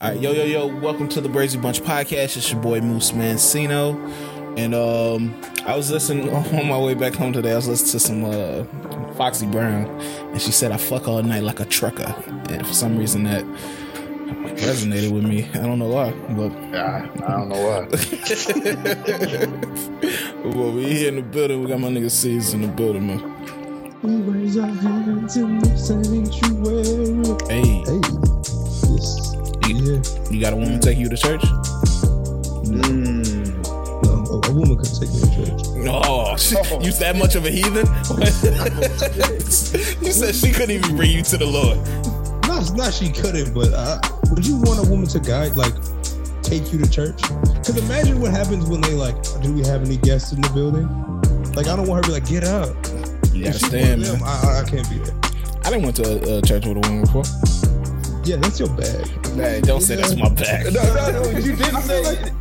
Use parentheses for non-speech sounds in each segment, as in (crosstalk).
All right, yo, yo, yo, welcome to the Brazy Bunch podcast. It's your boy Moose Mancino. And um, I was listening (laughs) on my way back home today. I was listening to some uh, Foxy Brown, and she said, I fuck all night like a trucker. And for some reason, that resonated with me. I don't know why, but Yeah, I don't know why. (laughs) well, we here in the building. We got my nigga C's in the building, man. We raise our hands in the sanctuary. Hey, Hey, yes, yeah. you got a woman take you to church? Mm. No, a, woman could take me to church. Oh, you that much of a heathen? (laughs) you said she couldn't even bring you to the Lord. Not, not she couldn't, but uh, would you want a woman to guide, like, take you to church? Because imagine what happens when they like, do we have any guests in the building? Like, I don't want her to be like, get up. You gotta If she stand, man. them, I, I- I can't be there. I didn't went to a, a church with a woman before. Yeah, that's your bag. Hey, don't say that's my back. No, no, no, you didn't (laughs) say that.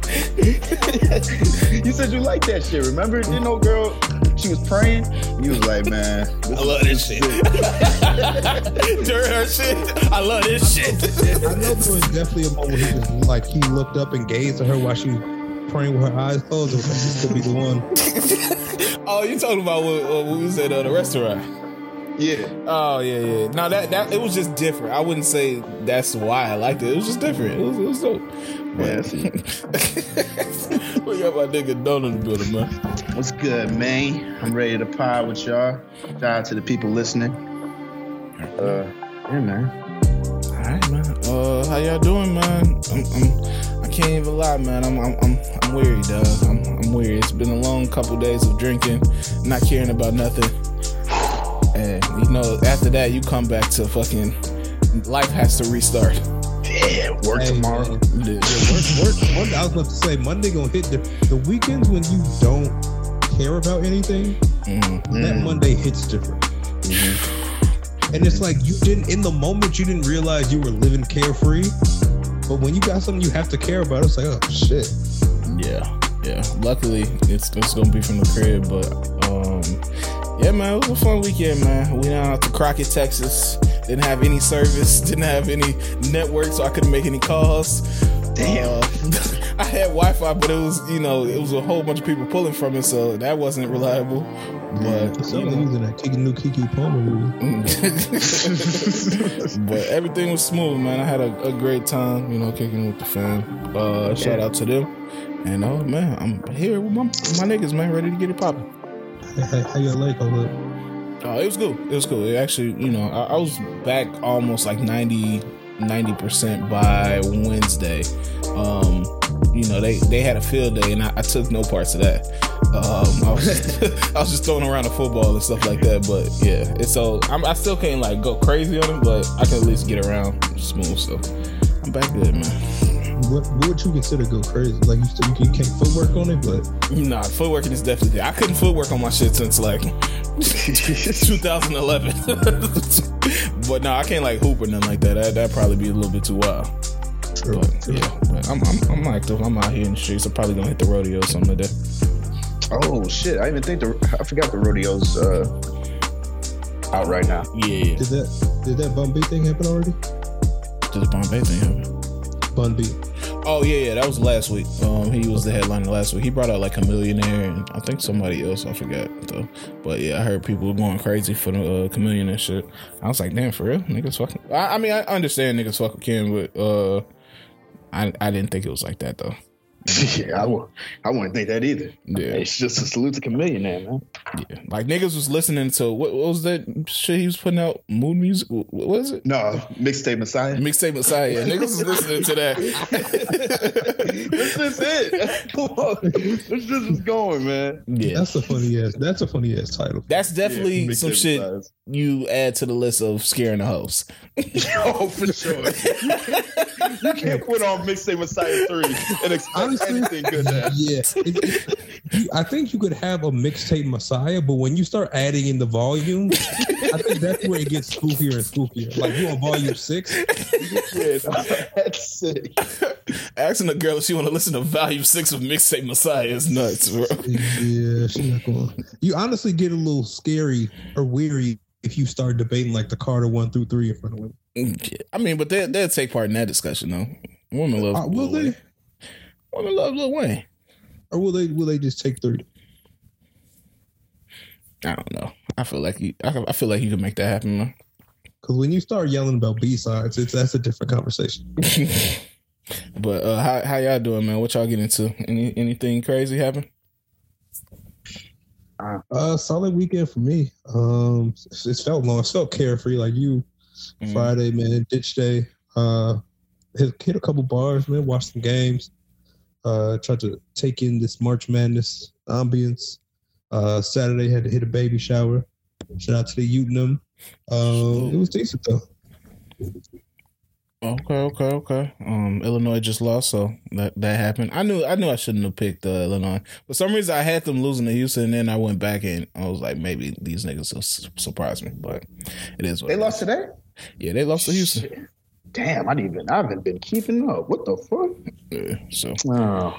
(laughs) You said you like that shit. Remember, didn't no girl, she was praying? You was like, man. I love this shit. (laughs) During her shit, I love this shit. I know there was definitely a moment where he was like, he looked up and gazed at her while she was praying with her eyes closed. It was like, this could be the one. Oh, you talking about what, what we was at uh, the restaurant? Yeah. Oh yeah, yeah. No, that that it was just different. I wouldn't say that's why I liked it. It was just different. It was, it was dope. Yeah, (laughs) we got my nigga Don in the building, man. What's good, man? I'm ready to pod with y'all. Shout out to the people listening. Uh, yeah, man. All right, man. Uh, how y'all doing, man? I'm, I'm I can't even lie, man. I'm, I'm, I'm, I'm weary, dog. I'm, I'm weary. It's been a long couple days of drinking, not caring about nothing. And you know, after that, you come back to fucking life has to restart. Yeah, work Hey, tomorrow. Yeah. Yeah, work, work. Monday, I was about to say Monday gonna hit the, the weekends when you don't care about anything. Mm. That. Monday hits different, and it's like you didn't in the moment you didn't realize you were living carefree, but when you got something you have to care about, it's like oh shit. Yeah, yeah. Luckily, it's it's gonna be from the crib, but um, yeah, man, it was a fun weekend, man. We went out to Crockett, Texas. Didn't have any service, (laughs) didn't have any network, so I couldn't make any calls. Damn. Uh, (laughs) I had Wi-Fi, but it was you know it was a whole bunch of people pulling from it, so that wasn't reliable. But It you know, using that Keke new Keke Palmer movie. (laughs) but everything was smooth, man. I had a, a great time, you know, kicking with the fam. Uh, shout out to them. And oh man, I'm here with my my niggas, man, ready to get it popping. How, your leg up? Oh, it was good. It was cool. It actually, you know, I, I was back almost like 90 percent by Wednesday. Um, you know, they they had a field day, and I, I took no parts of that. Um, I was (laughs) I was just throwing around the football and stuff like that. But yeah, it's so I'm, I still can't like go crazy on it, but I can at least get around smooth. So I'm back good, man. What, what would you consider go crazy? Like you still you can, can't footwork on it, but Nah, footworking is definitely. I couldn't footwork on my shit since like (laughs) 2011. (laughs) but no, I can't like hoop or nothing like that. that. That'd probably be a little bit too wild. true, But true. yeah, but I'm, I'm I'm active. I'm out here in the streets. I'm probably gonna hit the rodeo or something like that. Oh shit! I even think the I forgot the rodeo's uh out right now. Yeah, yeah. Did that did that Bun B thing happen already? Did the Bun B thing. happen. Bun B. Oh yeah, yeah. That was last week. Um, he was the headliner last week. He brought out like Chamillionaire and I think somebody else. I forgot though. But yeah, I heard people going crazy for the uh, Chamillionaire and shit. I was like, damn, for real, niggas fucking. I, I mean, I understand niggas fucking can, but uh, I I didn't think it was like that though. (laughs) yeah, I w- I wouldn't think that either. Yeah. It's just a salute to Chamillionaire, man. Yeah, like niggas was listening to what, what was that shit he was putting out? Mood music? What was it? No, mixtape Messiah. Mixtape Messiah. Yeah, niggas was listening to that. (laughs) this is it. Come (laughs) on. This just is going, man. yeah, That's a funny ass. That's a funny ass title. that's definitely Yeah, some shit Messiahs. You add to the list of scaring the host. (laughs) Oh, for sure. you can't put on mixtape Messiah 3 and expect Honestly, anything good to happen. Yeah, It- it- you- I think you could have a mixtape Messiah, but when you start adding in the volume, I think that's where it gets spookier and spookier. Like you on volume six, Yeah, that's sick. Asking a girl if she want to listen to Volume Six of Mixtape Messiah is nuts, bro. yeah, she not going. You honestly get a little scary or weary if you start debating like the Carter one through three in front of women. I mean, but they they'll take part in that discussion though. Women love. Uh, will Lil they? Wayne. Women love Lil Wayne. Or will they? Will they just take thirty? I don't know. I feel like you. I, I feel like you can make that happen, man. Because when you start yelling about B sides, it's that's a different conversation. (laughs) but uh, how how y'all doing, man? What y'all get into? Any anything crazy happen? Uh, solid weekend for me. Um, it's, it's felt long. It's felt carefree, like you. Mm. Friday, man, ditch day. Uh, hit, hit a couple bars, man. Watch some games. Uh, tried to take in this March Madness ambience. Uh, Saturday had to hit a baby shower. Shout out to the Utenham. Um, it was decent though. Okay, okay, okay. Um, Illinois just lost, so that that happened. I knew I knew I shouldn't have picked uh, Illinois. For some reason, I had them losing to Houston, and then I went back and I was like, maybe these niggas will su- surprise me, but it is what They it lost is. today. Yeah, they lost to Houston. Shit. Damn, I didn't even. I haven't been keeping up. What the fuck? Yeah, so, Oh.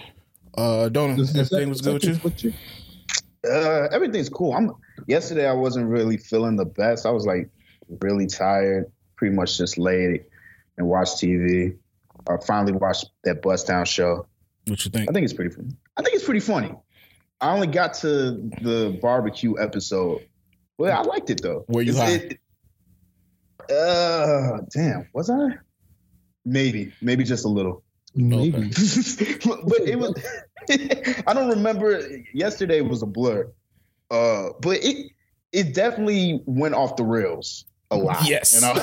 uh, Donna, Is- is everything that- was is good that with you. Uh, everything's cool. I'm. Yesterday, I wasn't really feeling the best. I was like really tired. Pretty much just laid and watch TV. I finally watched that Bust Down show. What you think? I think it's pretty. Funny. I think it's pretty funny. I only got to the barbecue episode. Well, I liked it though. Were you It's- high? it- uh, damn. Was I? Maybe. Maybe just a little. Maybe. (laughs) but it was. (laughs) I don't remember. Yesterday was a blur. Uh, but it it definitely went off the rails a lot. Yes. you (laughs) know?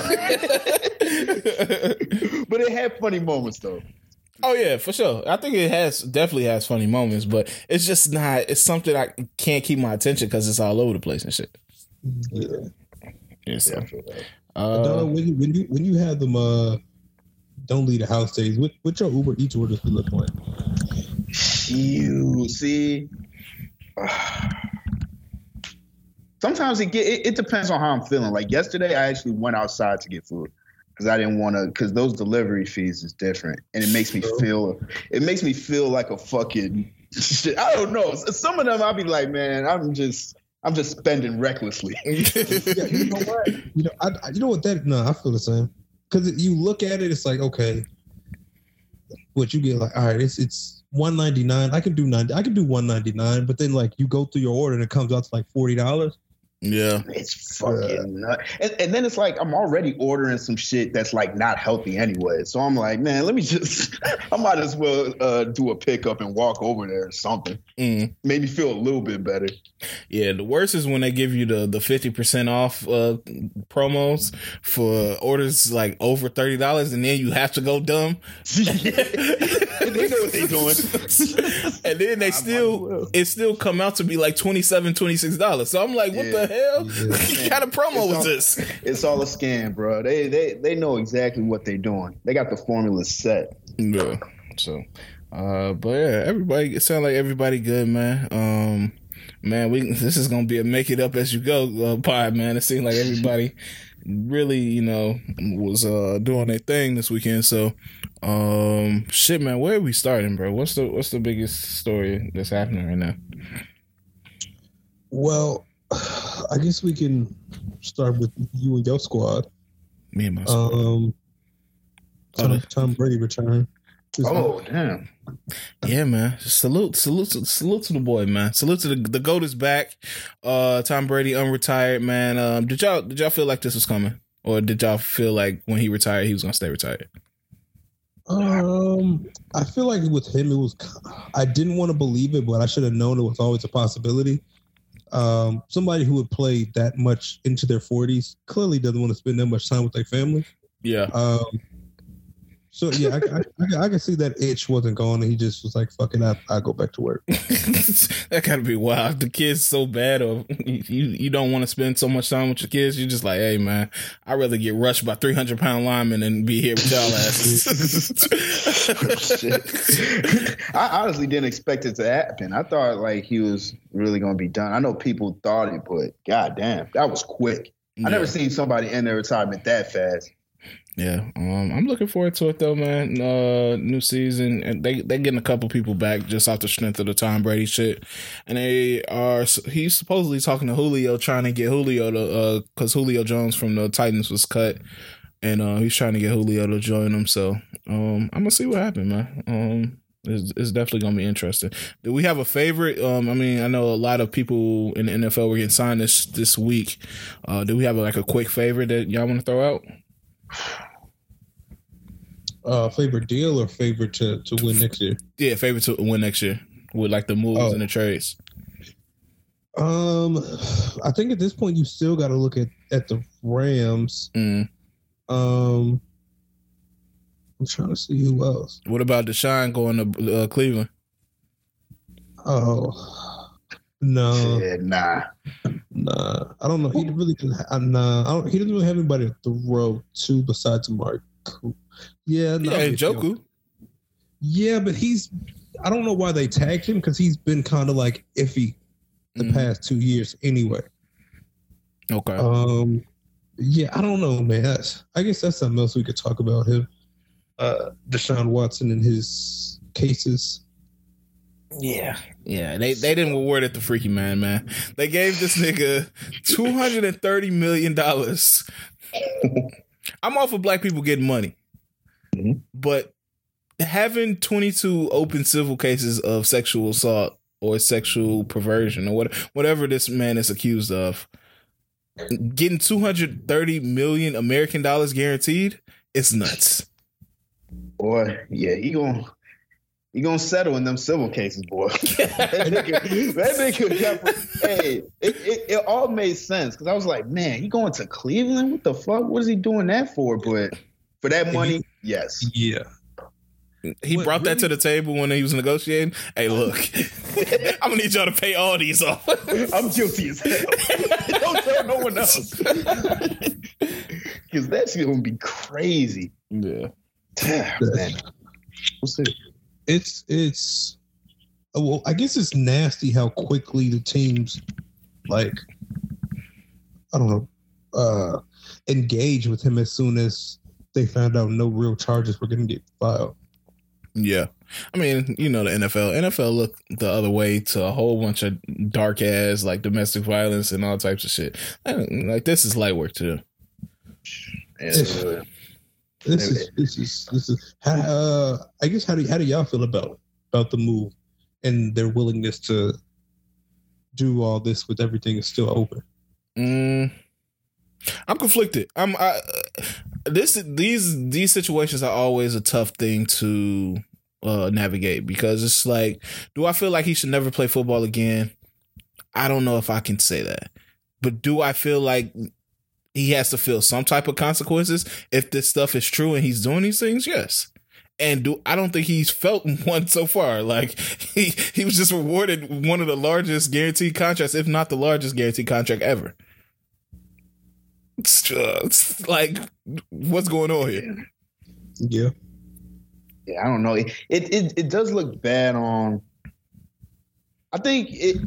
(laughs) but it had funny moments though. Oh yeah, for sure. I think it has definitely has funny moments, but it's just not. It's something I can't keep my attention because it's all over the place and shit. Yeah. Yeah, so, Yeah, I feel uh, when you when you when you had them uh don't leave the house days, what what your Uber Eats orders be looking like? You see, sometimes it get it, it depends on how I'm feeling. Like yesterday, I actually went outside to get food because I didn't want to. Because those delivery fees is different, and it makes me feel it makes me feel like a fucking shit. I don't know. Some of them I'll be like, man, I'm just I'm just spending recklessly. (laughs) Yeah, you know what? You know, I, I- you know what that? No, I feel the same. Because you look at it, it's like okay, what you get like, all right, it's it's one ninety nine. I can do ninety. I can do one ninety nine. But then like you go through your order and it comes out to like forty dollars. Yeah, It's fucking nut. And, and then it's like I'm already ordering some shit that's like not healthy anyway. So I'm like, man, let me just (laughs) I might as well uh, do a pickup and walk over there or something. mm. Made me feel a little bit better. yeah. The worst is when they give you the the fifty percent off uh, promos for orders like over thirty dollars, and then you have to go dumb. (laughs) (laughs) they know what they're doing. and then they still it still come out to be like 27 26 dollars so i'm like what the Yeah. Hell Yeah. (laughs) what kind of promo It's was all- this It's all a scam, bro. They they they know exactly what they're doing. They got the formula set. yeah so uh but yeah everybody it sounds like everybody good man um man we this is gonna be a make it up as you go uh, pod man it seemed like everybody really you know was uh doing their thing this weekend so um shit man where are we starting bro what's the what's the biggest story that's happening right now Well, I guess we can start with you and your squad. me and my squad. Um, Tom, the- Tom Brady return. Oh damn! Yeah, man. Salute, salute, salute to the boy, man. Salute to the the goat is back. Uh, Tom Brady unretired, man. Um, did y'all did y'all feel like this was coming, or did y'all feel like when he retired he was gonna stay retired? Um, I feel like with him, it was. I didn't want to believe it, but I should have known it was always a possibility. Um, somebody who would play that much into their forties clearly doesn't want to spend that much time with their family. Yeah, Um, so yeah, I, I, I, I can see that itch wasn't gone, and he just was like, "Fuck it, I, I go back to work." (laughs) that gotta be wild. The kids so bad, or you you don't want to spend so much time with your kids. You're just like, hey, man, I'd rather get rushed by three hundred pound linemen than be here with y'all asses. (laughs) Oh, shit. I honestly didn't expect it to happen. I thought like he was really gonna be done. I know people thought it, but god damn, that was quick. I never seen somebody end their retirement that fast. Yeah, um, I'm looking forward to it though, man. Uh, new season, and they they getting a couple people back just off the strength of the Tom Brady shit, and they are. He's supposedly talking to Julio, trying to get Julio to, uh, because Julio Jones from the Titans was cut, and uh, he's trying to get Julio to join him. So um, I'm gonna see what happens, man. Um, it's, it's, definitely gonna be interesting. Do we have a favorite? Um, I mean, I know a lot of people in the NFL were getting signed this this week. Uh, do we have like a quick favorite that y'all want to throw out? Uh, favorite deal or favorite to, to win next year? Yeah, favorite to win next year with like the moves oh. and the trades. Um, I think at this point you still got to look at at the Rams. Mm. Um, I'm trying to see who else. What about Deshaun going to uh, Cleveland? Oh no, yeah, nah, nah. I don't know. He really didn't. Uh, nah, I don't. He doesn't really have anybody to throw to besides Mark. Yeah, no, yeah, Njoku. Yeah, but he's. I don't know why they tagged him because he's been kind of like iffy the mm. past two years anyway. Okay. Um. Yeah, I don't know, man. That's, I guess that's something else we could talk about him. Uh, Deshaun Watson and his cases. Yeah, yeah. They they didn't reward it the freaky man, man. They gave this nigga two hundred and thirty million dollars. (laughs) I'm all for black people getting money, mm-hmm. but having twenty two open civil cases of sexual assault or sexual perversion or what, whatever this man is accused of, getting 230 million American dollars guaranteed, it's nuts. Boy, yeah, he gonna he gonna settle in them civil cases, boy. (laughs) that nigga, that nigga hey, it, it, it, all made sense because I was like, man, he going to Cleveland? What the fuck? What is he doing that for? But for that money, yes. Yeah. He what, brought really? that to the table when he was negotiating. Hey, look, (laughs) I'm gonna need y'all to pay all these off. (laughs) I'm guilty as hell. Don't tell no one else. Because that's gonna be crazy. Yeah. Damn, man. What's it? It's it's well, I guess it's nasty how quickly the teams like I don't know uh engage with him as soon as they found out no real charges were going to get filed. Yeah. I mean, you know the NFL. NFL looked the other way to a whole bunch of dark ass like domestic violence and all types of shit. Like this is light work to them. This is this is this is how, uh, I guess how do how do y'all feel about about the move and their willingness to do all this with everything is still open? Mm, I'm conflicted. I'm I, this these these situations are always a tough thing to uh, navigate because it's like, do I feel like he should never play football again? I don't know if I can say that, but do I feel like he has to feel some type of consequences if this stuff is true and he's doing these things? Yes. And do I don't think he's felt (laughs) one so far. Like he he was just rewarded one of the largest guaranteed contracts, if not the largest guaranteed contract ever. It's just like what's going on here? Yeah. Yeah, I don't know. It, it it, it does look bad on. I think it.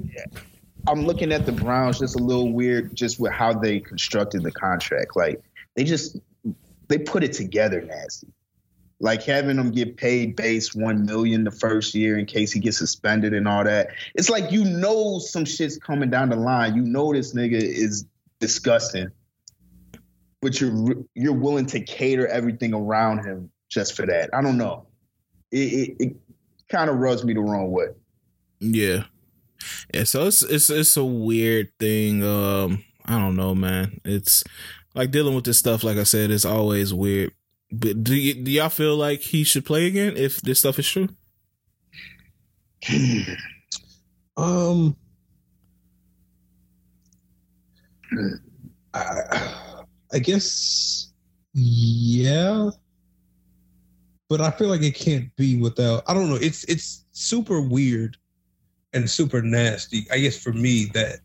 I'm looking at the Browns just a little weird, just with how they constructed the contract. Like they just they put it together nasty. Like having him get paid base one million the first year in case he gets suspended and all that. It's like you know some shit's coming down the line. You know this nigga is disgusting but you're you're willing to cater everything around him just for that. I don't know. It it, it kind of rubs me the wrong way. Yeah, yeah. So it's it's it's a weird thing. Um, I don't know, man. It's like dealing with this stuff. Like I said, it's always weird. But do y- do y'all feel like he should play again if this stuff is true? (clears throat) um. I, I guess yeah. But I feel like it can't be without I don't know, it's it's super weird and super nasty, I guess for me that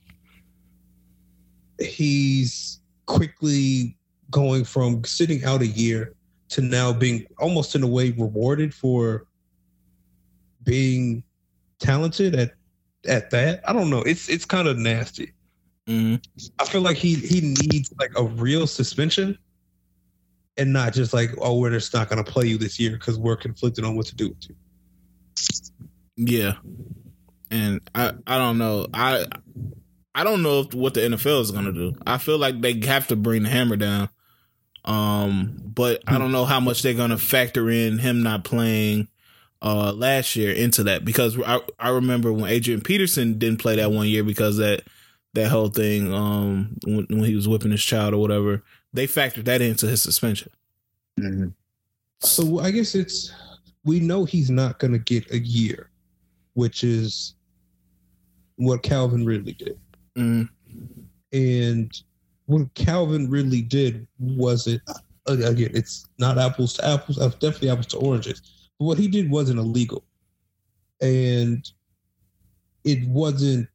he's quickly going from sitting out a year to now being almost in a way rewarded for being talented at at that. I don't know. It's it's kind of nasty. Mm-hmm. I feel like he he needs like a real suspension, and not just like oh we're just not going to play you this year because we're conflicted on what to do with you. Yeah, and I I don't know I I don't know if, what the NFL is going to do. I feel like they have to bring the hammer down Um, but I don't know how much they're gonna factor in him not playing uh last year into that because I I remember when Adrian Peterson didn't play that one year because that that whole thing um when, when he was whipping his child or whatever they factored that into his suspension. Mm-hmm. So I guess it's we know he's not going to get a year, which is what Calvin Ridley did. Mm. And what Calvin Ridley did was it again, it's not apples to apples, uh, definitely apples to oranges. But what he did wasn't illegal. And it wasn't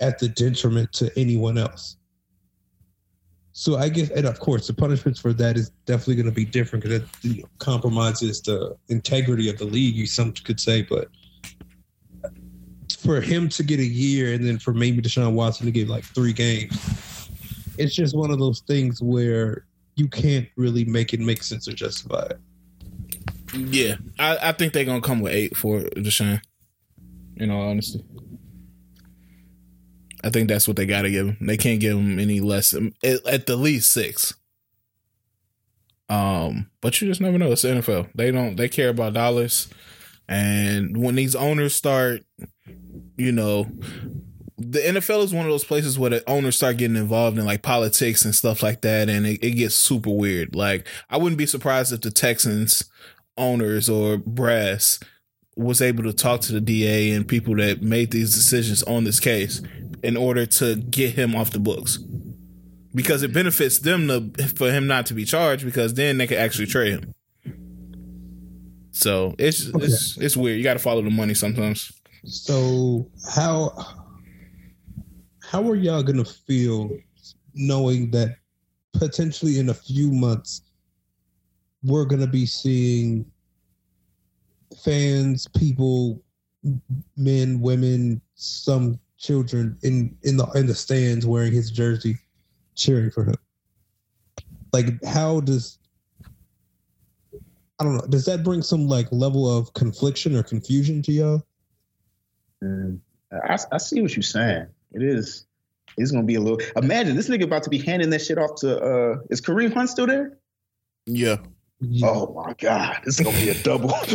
at the detriment to anyone else. So I guess, and of course, the punishments for that is definitely going to be different because it you know, compromises the integrity of the league. You some could say, but for him to get a year and then for maybe Deshaun Watson to get like three games, it's just one of those things where you can't really make it make sense or justify it. Yeah, I, I think they're gonna come with eight for Deshaun. In all honesty. I think that's what they got to give him. They can't give him any less, at, at the least six. Um, but you just never know. It's the NFL. They don't. They care about dollars, and when these owners start, you know, the NFL is one of those places where the owners start getting involved in like politics and stuff like that, and it, it gets super weird. Like I wouldn't be surprised if the Texans owners or brass was able to talk to the DA and people that made these decisions on this case in order to get him off the books. Because it benefits them to for him not to be charged because then they can actually trade him. So it's okay. it's it's weird. You got to follow the money sometimes. So how how are y'all gonna feel knowing that potentially in a few months we're gonna be seeing fans, people, men, women, some children in in the in the stands wearing his jersey, cheering for him. Like, how does I don't know? Does that bring some like level of confliction or confusion to y'all? Mm, I, I see what you're saying. It is. It's gonna be a little. Imagine this nigga about to be handing that shit off to. uh Is Kareem Hunt still there? Yeah. Yeah. Oh my god, this is gonna be a double. (laughs)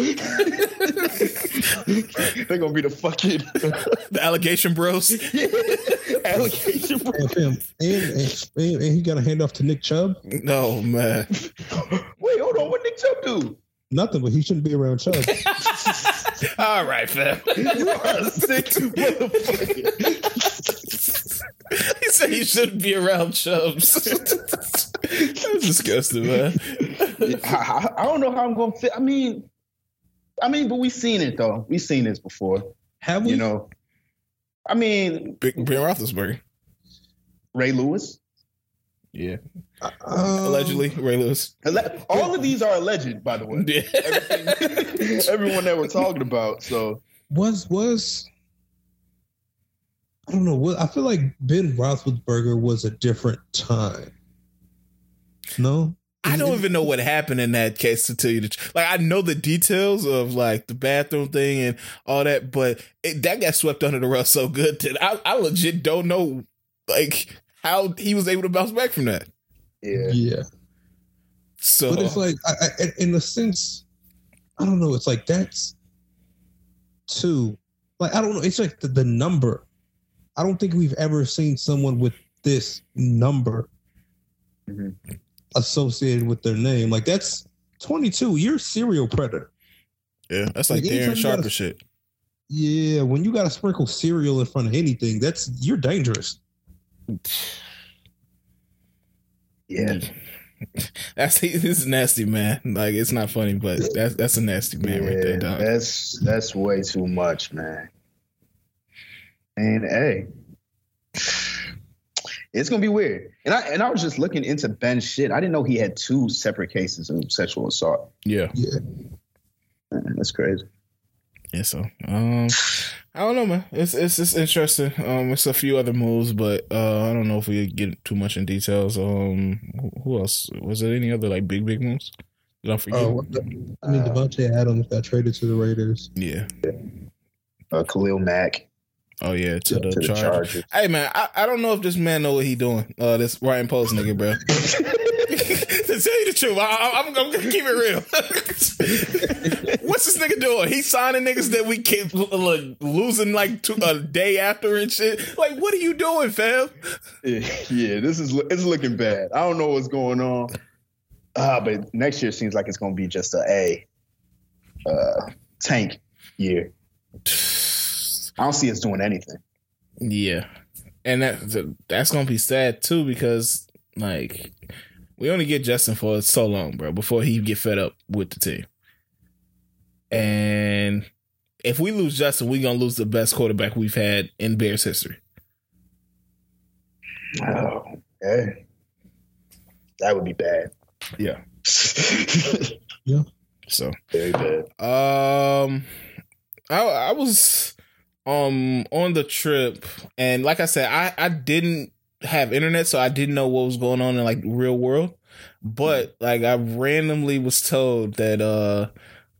They're gonna be the fucking (laughs) the allegation bros. Allegation bros. And, and, and, and, he got a handoff to Nick Chubb. No man. (laughs) Wait, hold on. What Nick Chubb do? Nothing, but he shouldn't be around Chubb. All right, fam. You are a sick motherfucker. he said he shouldn't be around Chubbs. That's disgusting, man. I, I, don't know how I'm gonna fit. I mean, I mean, but we've seen it though. We've seen this before. Have we? You know, I mean, Big Ben Roethlisberger, Ray Lewis. Yeah, um, allegedly Ray Lewis. All of these are alleged, by the way. Yeah. (laughs) everyone that we're talking about. So was was I don't know. I feel like Ben Roethlisberger was a different time. No, I don't even know what happened in that case to tell you the truth. Like I know the details of like the bathroom thing and all that, but it, that got swept under the rug so good that I, I legit don't know like how he was able to bounce back from that. Yeah, yeah. So, but it's like I, I, in a sense, I don't know. It's like that's two. Like I don't know. It's like the, the number. I don't think we've ever seen someone with this number. Mm-hmm associated with their name. Like that's 22. You're a serial predator. Yeah, that's like, like Darren Sharper shit. Yeah, when you got to sprinkle cereal in front of anything, that's you're dangerous. (sighs) Yeah. (laughs) That's he's nasty man. Like it's not funny, but that's that's a nasty man yeah, right there, dog. That's that's way too much, man. And hey, (sighs) it's gonna be weird. And I and I was just looking into Ben's shit. I didn't know he had two separate cases of sexual assault. Yeah. Yeah. Man, that's crazy. Yeah, so um I don't know, man. It's it's it's interesting. Um it's a few other moves, but uh I don't know if we get too much in details. Um who else? Was there any other like big big moves? Did I forget? Oh, I mean Davante Adams got traded to the Raiders. Yeah. Uh, Khalil Mack. Oh yeah, to, the, to charge. Chargers. Hey man, I, I don't know if this man know what he doing. Uh, this Ryan Poles nigga, bro. (laughs) (laughs) to tell you the truth, I, am gonna keep it real. (laughs) What's this nigga doing? He's signing niggas that we keep like, losing like two, a day after and shit. Like, what are you doing, fam? Yeah, (laughs) yeah, this is it's looking bad. I don't know what's going on. Uh, but next year seems like it's gonna be just a a uh, tank year. I don't see us doing anything. Yeah, and that that's gonna be sad too because like we only get Justin for so long, bro, before he get fed up with the team. And if we lose Justin, we're gonna lose the best quarterback we've had in Bears history. Oh, okay. That would be bad. Yeah. (laughs) yeah. So very bad. Um, I I was um on the trip, and like I said, I I didn't have internet, so I didn't know what was going on in like real world. But like I randomly was told that uh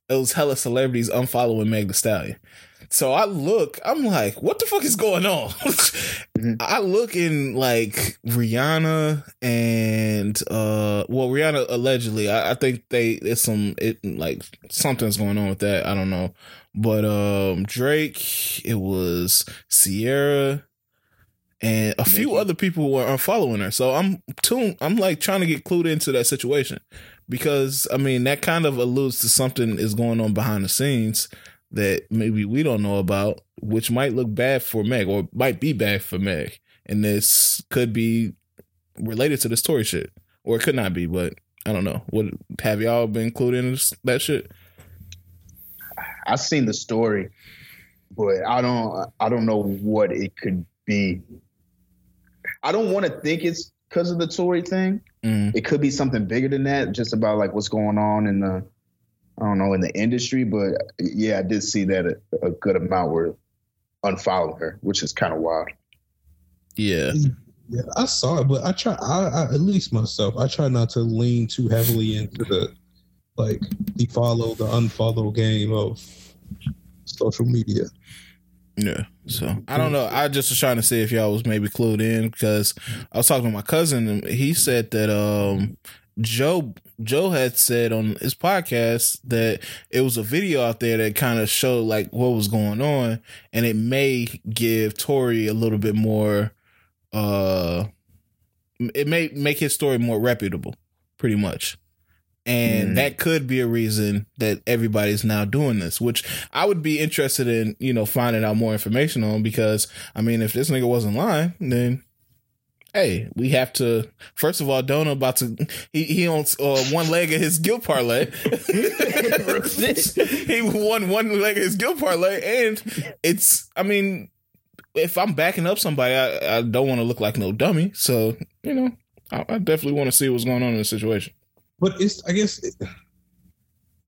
it was hella celebrities unfollowing Meg Thee Stallion. So I look, I'm like, what the fuck is going on? (laughs) mm-hmm. I look in like Rihanna and uh well Rihanna allegedly. I, I think they it's some it like something's going on with that. I don't know. But um Drake, it was Ciara and a few other people were unfollowing her. So I'm too I'm like trying to get clued into that situation because I mean that kind of alludes to something is going on behind the scenes that maybe we don't know about, which might look bad for Meg or might be bad for Meg. And this could be related to this Tory shit, or it could not be. But I don't know. What have y'all been included in that shit? I've seen the story, but I don't. I don't know what it could be. I don't want to think it's because of the Tory thing. Mm. It could be something bigger than that, just about like what's going on in the I don't know in the industry, but yeah, I did see that a, a good amount were unfollowing her, which is kind of wild. Yeah. Yeah, I saw it, but I try. I, I, at least myself, I try not to lean too heavily into the like the follow the unfollow game of social media. Yeah. So I don't know. I just was trying to see if y'all was maybe clued in because I was talking to my cousin and he said that um Joe Joe had said on his podcast that it was a video out there that kind of showed like what was going on, and it may give Tory a little bit more. Uh, it may make his story more reputable, pretty much. And mm. that could be a reason that everybody's now doing this, which I would be interested in, you know, finding out more information on because I mean, if this nigga wasn't lying, then hey, we have to. First of all, Dona about to he he owns uh, one leg of his guilt parlay. (laughs) he won one leg of his guilt parlay, and it's. I mean, if I'm backing up somebody, I, I don't want to look like no dummy. So you know, I, I definitely want to see what's going on in the situation. But it's. I guess. It,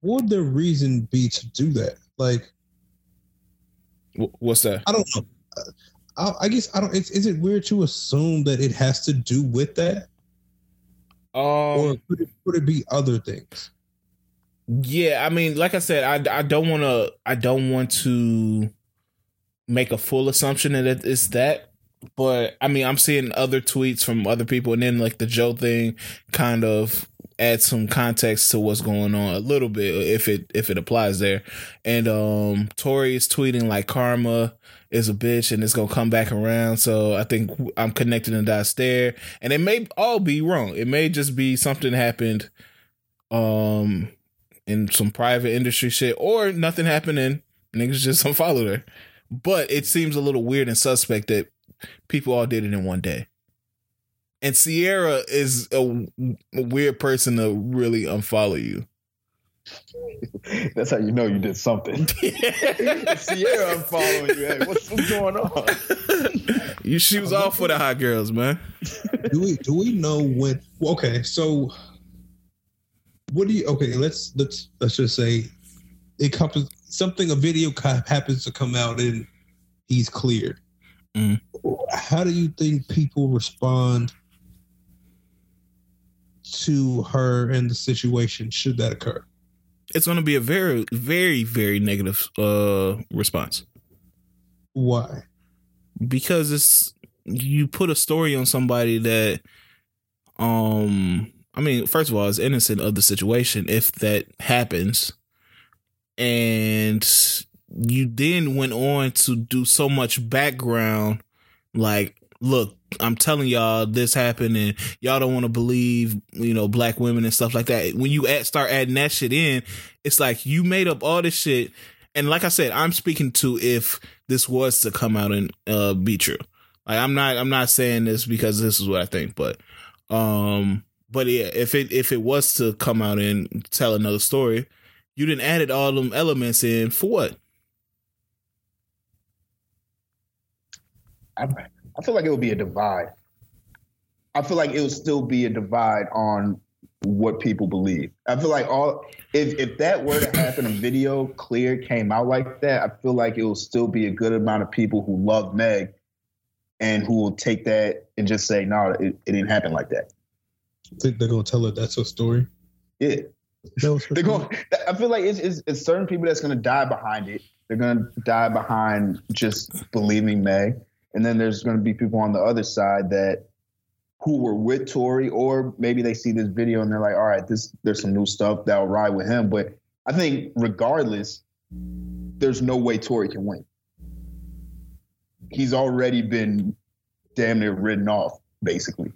what would the reason be to do that? Like, what's that? I don't know. I, I guess I don't. Is, is it weird to assume that it has to do with that, um, or could it, could it be other things? Yeah, I mean, like I said, I I don't want to. I don't want to make a full assumption that it's that. But I mean, I'm seeing other tweets from other people, and then like the Joe thing kind of adds some context to what's going on a little bit if it if it applies there. And um Tory is tweeting like karma is a bitch and it's gonna come back around. So I think I'm connecting the dots there, and it may all be wrong. It may just be something happened, um, in some private industry shit, or nothing happening. niggas just (laughs) unfollowed her. But it seems a little weird and suspect that people all did it in one day. And Ciara is a, a weird person to really unfollow you. (laughs) That's how you know you did something. (laughs) Ciara, I'm following you. Hey, what's, what's going on? you shoes off for the hot girls, man. Do we do we know when? Okay, so what do you? Okay, let's let's let's just say it comes something. A video happens to come out and he's cleared. Mm. How do you think people respond to her and the situation should that occur? it's going to be a very, very, very negative uh, response. Why? Because it's you put a story on somebody that, um, I mean, first of all, is innocent of the situation if that happens, and you then went on to do so much background, like, look, I'm telling y'all this happened, and y'all don't want to believe, you know, black women and stuff like that. When you add, start adding that shit in, it's like you made up all this shit. And like I said, I'm speaking to if this was to come out and uh, be true. Like I'm not, I'm not saying this because this is what I think, but, um, but yeah, if it if it was to come out and tell another story, you didn't added all them elements in for what? I, I feel like it would be a divide. I feel like it would still be a divide on what people believe. I feel like all if if that were to happen, a video clear came out like that, I feel like it will still be a good amount of people who love Meg and who will take that and just say, no, it, it didn't happen like that. I think they're gonna tell her that's her story. Yeah. That was her They're going I feel like it's, it's, it's certain people that's gonna die behind it. They're gonna die behind just believing Meg. And then there's gonna be people on the other side that who were with Tory, or maybe they see this video and they're like, all right, this there's some new stuff that'll ride with him. But I think regardless, there's no way Tory can win. He's already been damn near written off, basically.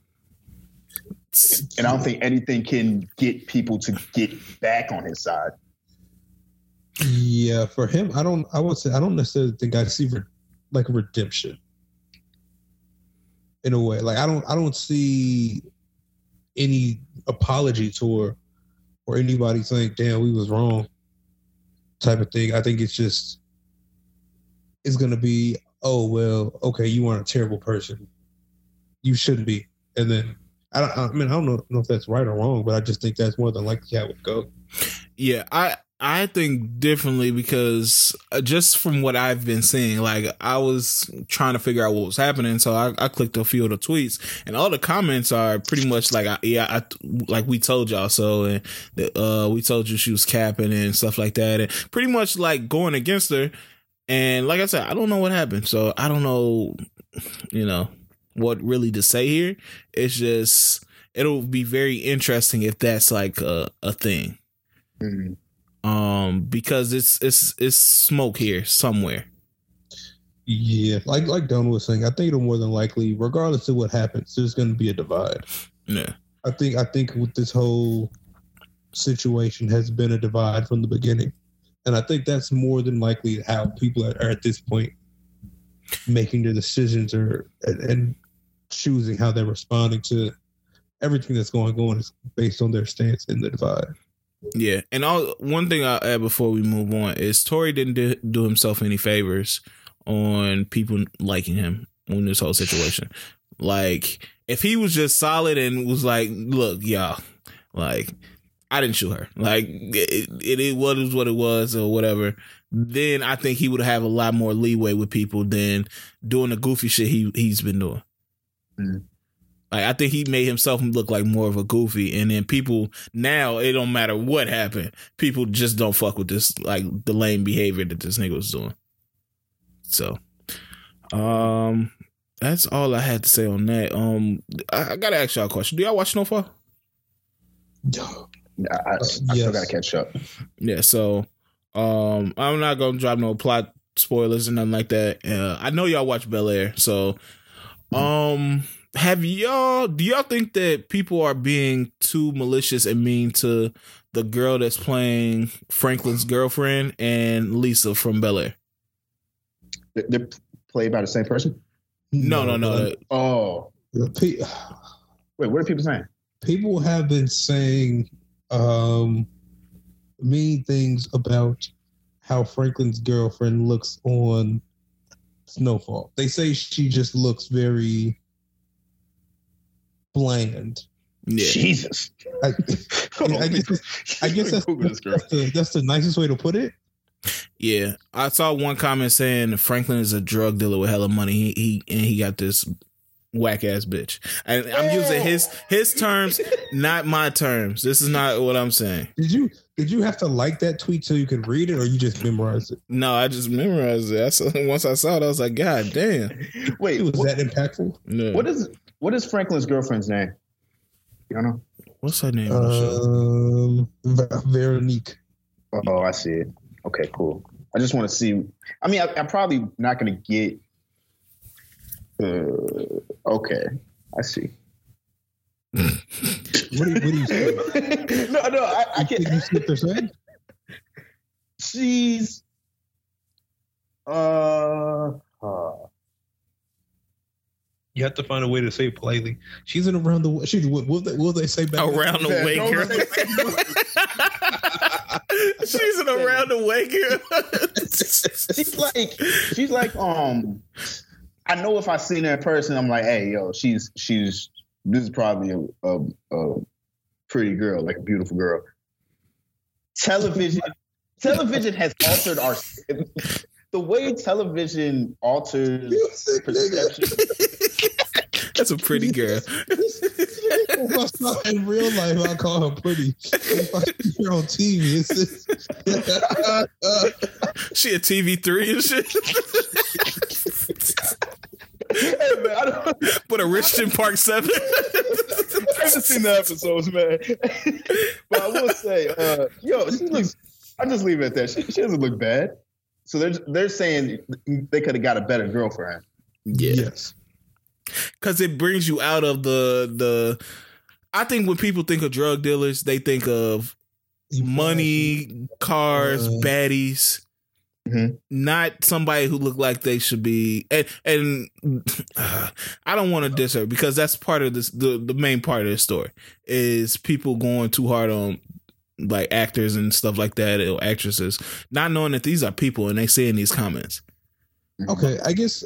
And I don't think anything can get people to get back on his side. Yeah, for him, I don't. I would say I don't necessarily think I see re- like redemption in a way. Like I don't. I don't see any apology tour or anybody saying, "Damn, we was wrong," type of thing. I think it's just it's gonna be, "Oh well, okay, you aren't a terrible person. You shouldn't be," and then. I, I mean, I don't know, know if that's right or wrong, but I just think that's more than likely how it would go. Yeah, I I think differently because uh, just from what I've been seeing, like I was trying to figure out what was happening, so I, I clicked a few of the tweets, and all the comments are pretty much like, I, yeah, I, like we told y'all so, and the, uh, we told you she was capping and stuff like that, and pretty much like going against her. And like I said, I don't know what happened, so I don't know, you know, what really to say here. It's just it'll be very interesting if that's like a, a thing Mhm. Um because it's it's it's smoke here somewhere Yeah, like like Don was saying, I think it'll more than likely, regardless of what happens, there's going to be a divide. yeah I think I think with this whole situation has been a divide from the beginning, and I think that's more than likely how people are, are at this point making their decisions or and, and choosing how they're responding to everything that's going on is based on their stance in the divide. Yeah and all one thing i'll add before we move on is Tory didn't do, do himself any favors on people liking him in this whole situation. Like if he was just solid and was like look y'all like i didn't shoot her. Like it, it, it was what it was or whatever then i think he would have a lot more leeway with people than doing the goofy shit he he's been doing. Mhm. Like I think he made himself look like more of a goofy, and then people now it don't matter what happened, people just don't fuck with this like the lame behavior that this nigga was doing. So, um, that's all I had to say on that. Um, I, I gotta ask y'all a question. Do y'all watch Snowfall? I, (sighs) I, I still gotta catch up. Yeah. So, um, I'm not gonna drop no plot spoilers and nothing like that. Uh, I know y'all watch Bel Air, so um, have y'all? Do y'all think that people are being too malicious and mean to the girl that's playing Franklin's girlfriend and Lisa from Bel Air? They're, they're played by the same person. No, no, no. but, Oh, pe- wait, what are people saying? people have been saying um, mean things about how Franklin's girlfriend looks on Snowfall. They say she just looks very bland. Yeah. Jesus. I, Hold (laughs) I oh, guess, I guess that's, Google this girl. that's, the, that's the nicest way to put it. Yeah, I saw one comment saying Franklin is a drug dealer with hella money. He, he and he got this whack ass bitch. And I'm using his his terms, not my terms. This is not what I'm saying. Did you did you have to like that tweet so you could read it, or you just memorized it? No, I just memorized it. I saw, (laughs) once I saw it, I was like, God damn. Wait, Was what, that impactful? No. what is what is Franklin's girlfriend's name? You know? What's her name? on the? Um, Veronique. Oh, I see it. Okay, cool. I just want to see. I mean, I, I'm probably not going to get. Uh, okay, I see. (laughs) What do you, what do you say? (laughs) no, no, I, I can't. you see what they're saying? She's. Uh, uh, You have to find a way to say it politely. She's in around the. She's what will they, will they say back? Around the Yeah, way, don't girl. (laughs) She's an around the way, girl. (laughs) she's like, she's like, um, I know if I seen her in person, I'm like, hey, yo, she's she's this is probably a, a, a pretty girl, like a beautiful girl. Television, television has altered our the way television alters Music, perception. (laughs) That's a pretty girl. If I saw in real life, I call her pretty. If I see her on TV, it's just, She a TV three and shit. Hey, man, I don't, but a Richmond Park seven. I haven't seen the episodes, man. but I will say, uh, yo, she looks. I just leave it at that. She, she doesn't look bad. So they're they're saying they could have got a better girlfriend. yeah. yes. because it brings you out of the the. I think when people think of drug dealers, they think of money, cars, Uh, baddies. Mhm. Not somebody who look like they should be, and and uh, (sighs) I don't want to diss her because that's part of this. The the main part of the story is people going too hard on like actors and stuff like that or actresses, not knowing that these are people and they saying these comments. Mm-hmm. Okay, I guess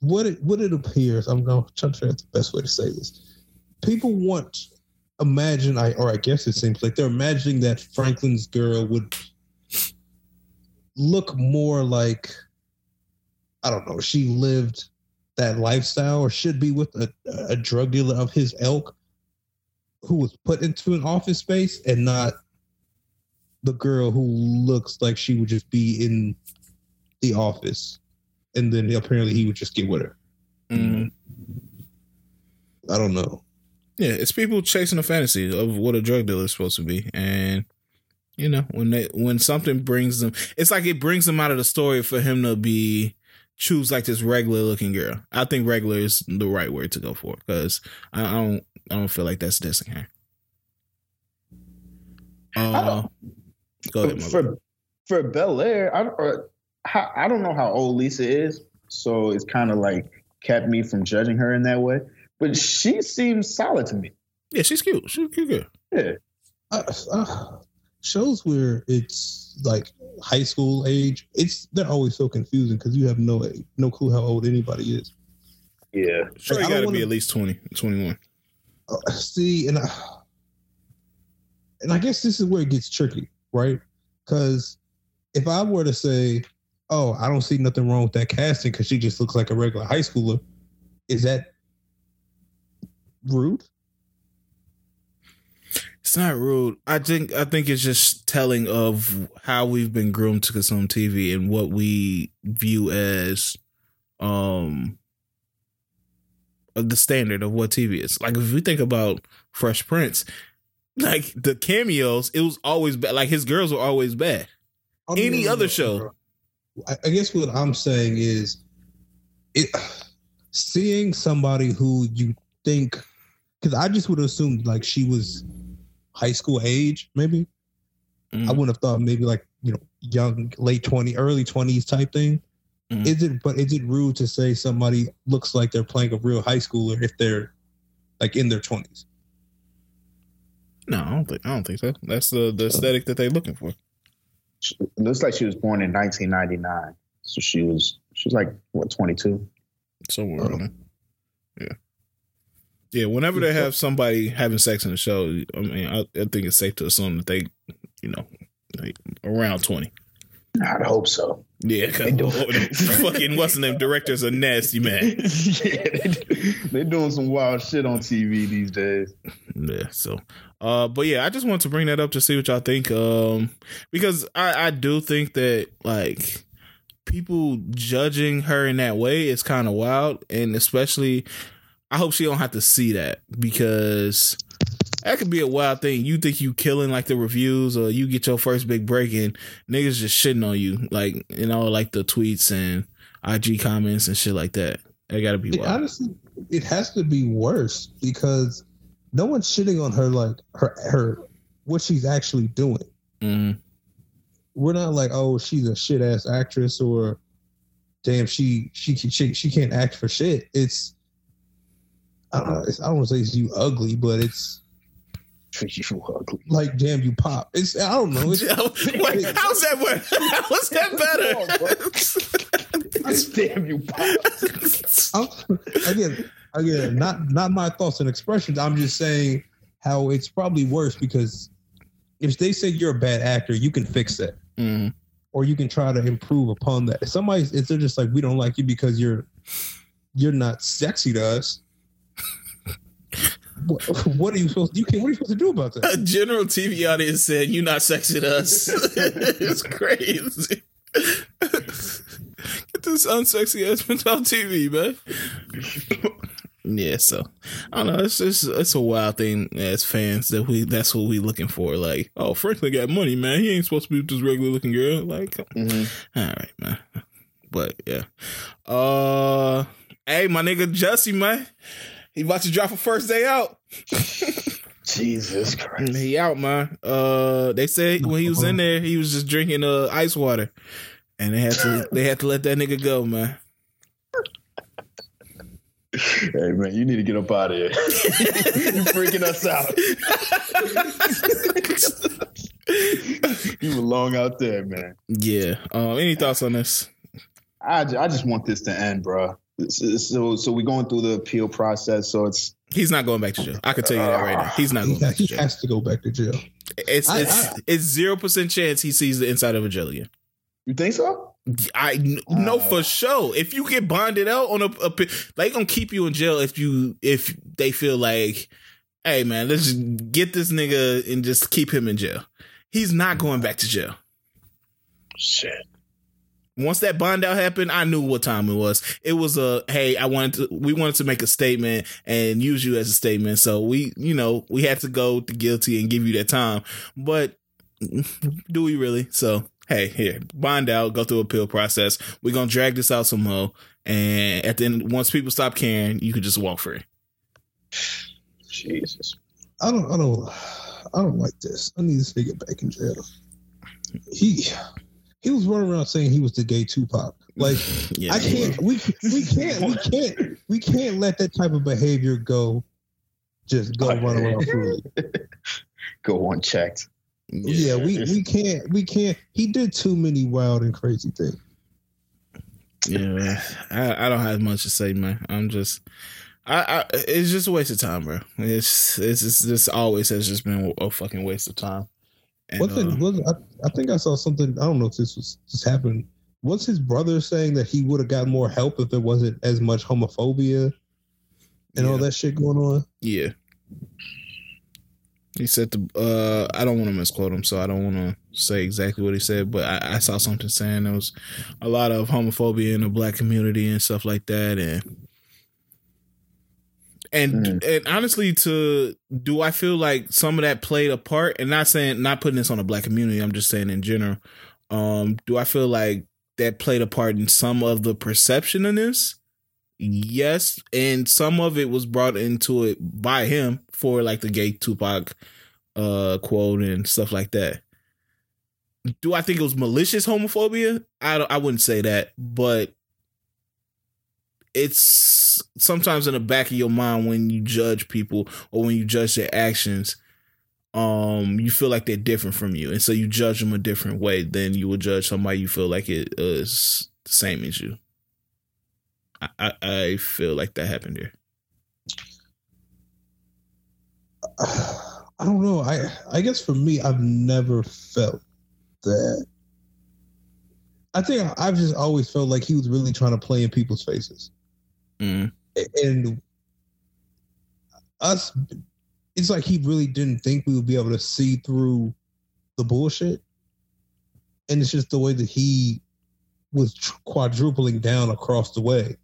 what it what it appears. I'm going to try to figure out the best way to say this. People want imagine, I or I guess it seems like they're imagining that Franklin's girl would look more like I don't know. She lived that lifestyle, or should be with a, a drug dealer of his ilk, who was put into an office space, and not the girl who looks like she would just be in the office, and then apparently he would just get with her. Mm. I don't know. Yeah, it's people chasing a fantasy of what a drug dealer is supposed to be, and you know when they when something brings them, it's like it brings them out of the story for him to be choose like this regular looking girl. I think regular is the right word to go for because I, I don't I don't feel like that's dissing her. Uh, don't- go ahead, my bad. for for Bel Air, I don't, or, how, I don't know how old Lisa is, so it's kind of like kept me from judging her in that way. But she seems solid to me. Yeah, she's cute. She's cute girl. Yeah, Uh, uh, shows where it's like high school age, it's they're always so confusing because you have no no clue how old anybody is. yeah. Sure, Like, you got to be at least 20, 21. Uh, see, and I, and I guess this is where it gets tricky, right? Because if I were to say, "Oh, I don't see nothing wrong with that casting because she just looks like a regular high schooler," is that rude? It's not rude. I think I think it's just telling of how we've been groomed to consume TV and what we view as um the standard of what TV is. Like if we think about Fresh Prince, like the cameos, it was always bad. Like his girls were always bad. I Any other show. I, guess what I'm saying is, it seeing somebody who you think, because I just would have assumed like she was high school age, maybe. Mm. I wouldn't have thought maybe like you know young, late twenty, early twenties type thing. Mhm. Is it? But is it rude to say somebody looks like they're playing a real high schooler if they're like in their twenties? No, I don't think I don't think so. That's the the aesthetic that they're looking for. She, it looks like she was born in 1999, so she was she was like what 22. Somewhere around there. Yeah. Yeah, whenever they have somebody having sex in the show, I mean, I, I think it's safe to assume that they, you know, like around 20. I'd hope so. Yeah, because (laughs) fucking, what's the name? Director's are nasty man. (laughs) yeah, they they're doing some wild shit on TV these days. Yeah, so, uh, but yeah, I just want to bring that up to see what y'all think. Um, because I, I do think that, like, people judging her in that way is kind of wild. And especially, I hope she don't have to see that because that could be a wild thing. You think you killing like the reviews, or you get your first big break, and niggas just shitting on you, like you know, like the tweets and IG comments and shit like that. That gotta be It, honestly, it has to be worse because no one's shitting on her like her her what she's actually doing. Mhm. We're not like, oh, she's a shit ass actress or damn, she she she she can't act for shit. It's I don't know. It's, I don't want to say it's you ugly, but it's You ugly. like damn, you pop. It's I don't know. It's, (laughs) Wait, how's that? work? (laughs) How's that better? (laughs) Damn you, pop. I'm, again, again, not not my thoughts and expressions. I'm just saying how it's probably worse because if they say you're a bad actor, you can fix that, Mhm. or you can try to improve upon that. If somebody, if they're just like, we don't like you because you're you're not sexy to us. What, (laughs) what are you supposed? You can. What are you supposed to do about that? A general TV audience said, "You're not sexy to us." (laughs) it's crazy. (laughs) Get this unsexy ass bitch on TV, man. yeah, so I don't know. It's just it's a wild thing as fans that we that's what we looking for. Like, oh, Franklin got money, man. He ain't supposed to be with this regular looking girl. Like, Mhm. all right, man. But yeah, uh, hey, my nigga Jussie, man, he about to drop a first day out. (laughs) Jesus Christ. He out, man. Uh, they said when he was in there, he was just drinking uh ice water, and they had to they had to let that nigga go, man. Hey man, you need to get up out of here. (laughs) you freaking us out. you were long out there, man. Yeah. Um. Any thoughts on this? I, I just want this to end, bro. So so we're going through the appeal process. So it's He's not going back to jail. I can tell you that right now. He's not He, going back to jail. he jail. has to go back to jail. It's I- it's I- it's zero percent chance he sees the inside of a jail again. you think so? I know Uh. for sure. If you get bonded out on a, a pi- they gonna keep you in jail if you if they feel like, hey man, let's just get this nigga and just keep him in jail. He's not going back to jail. Shit. Once that bond out happened, I knew what time it was. It was a hey, I wanted to we wanted to make a statement and use you as a statement. So we, you know, we had to go to guilty and give you that time. But do we really? So hey, here, bond out, go through appeal process. We're gonna drag this out some more. And at the end, once people stop caring, you could just walk free. Jesus. I don't, I don't, I don't like this. I need this nigga back in jail. He, he was running around saying he was the gay Tupac. Like (laughs) Yeah, I can't, we, we can't, we can't, we can't let that type of behavior go. Just go run around freely. (laughs) Go unchecked. Yeah, we, we can't, we can't. He did too many wild and crazy things. Yeah, I, I don't have much to say, man. I'm just, I, I, it's just a waste of time, bro. It's, it's, just, this always has just been a fucking waste of time. And, One thing uh, was, I, I think I saw something. I don't know if this was just happened. Was his brother saying that he would have got more help if there wasn't as much homophobia and all that shit going on? yeah. He said the, uh, I don't want to misquote him, so I don't want to say exactly what he said, but I, I saw something saying there was a lot of homophobia in the black community and stuff like that, and. And and honestly, to do I feel like some of that played a part? And not saying not putting this on the black community. I'm just saying in general. Um, do I feel like that played a part in some of the perception of this? Yes, and some of it was brought into it by him for like the gay Tupac uh quote and stuff like that. Do I think it was malicious homophobia? I don't, I wouldn't say that, but it's sometimes in the back of your mind when you judge people or when you judge their actions um you feel like they're different from you and so you judge them a different way than you would judge somebody you feel like it is the same as you i i, I feel like that happened here (sighs) I don't know. I I guess for me, I've never felt that. I think I've just always felt like he was really trying to play in people's faces, mm. and us. It's like he really didn't think we would be able to see through the bullshit, and it's just the way that he was quadrupling down across the way,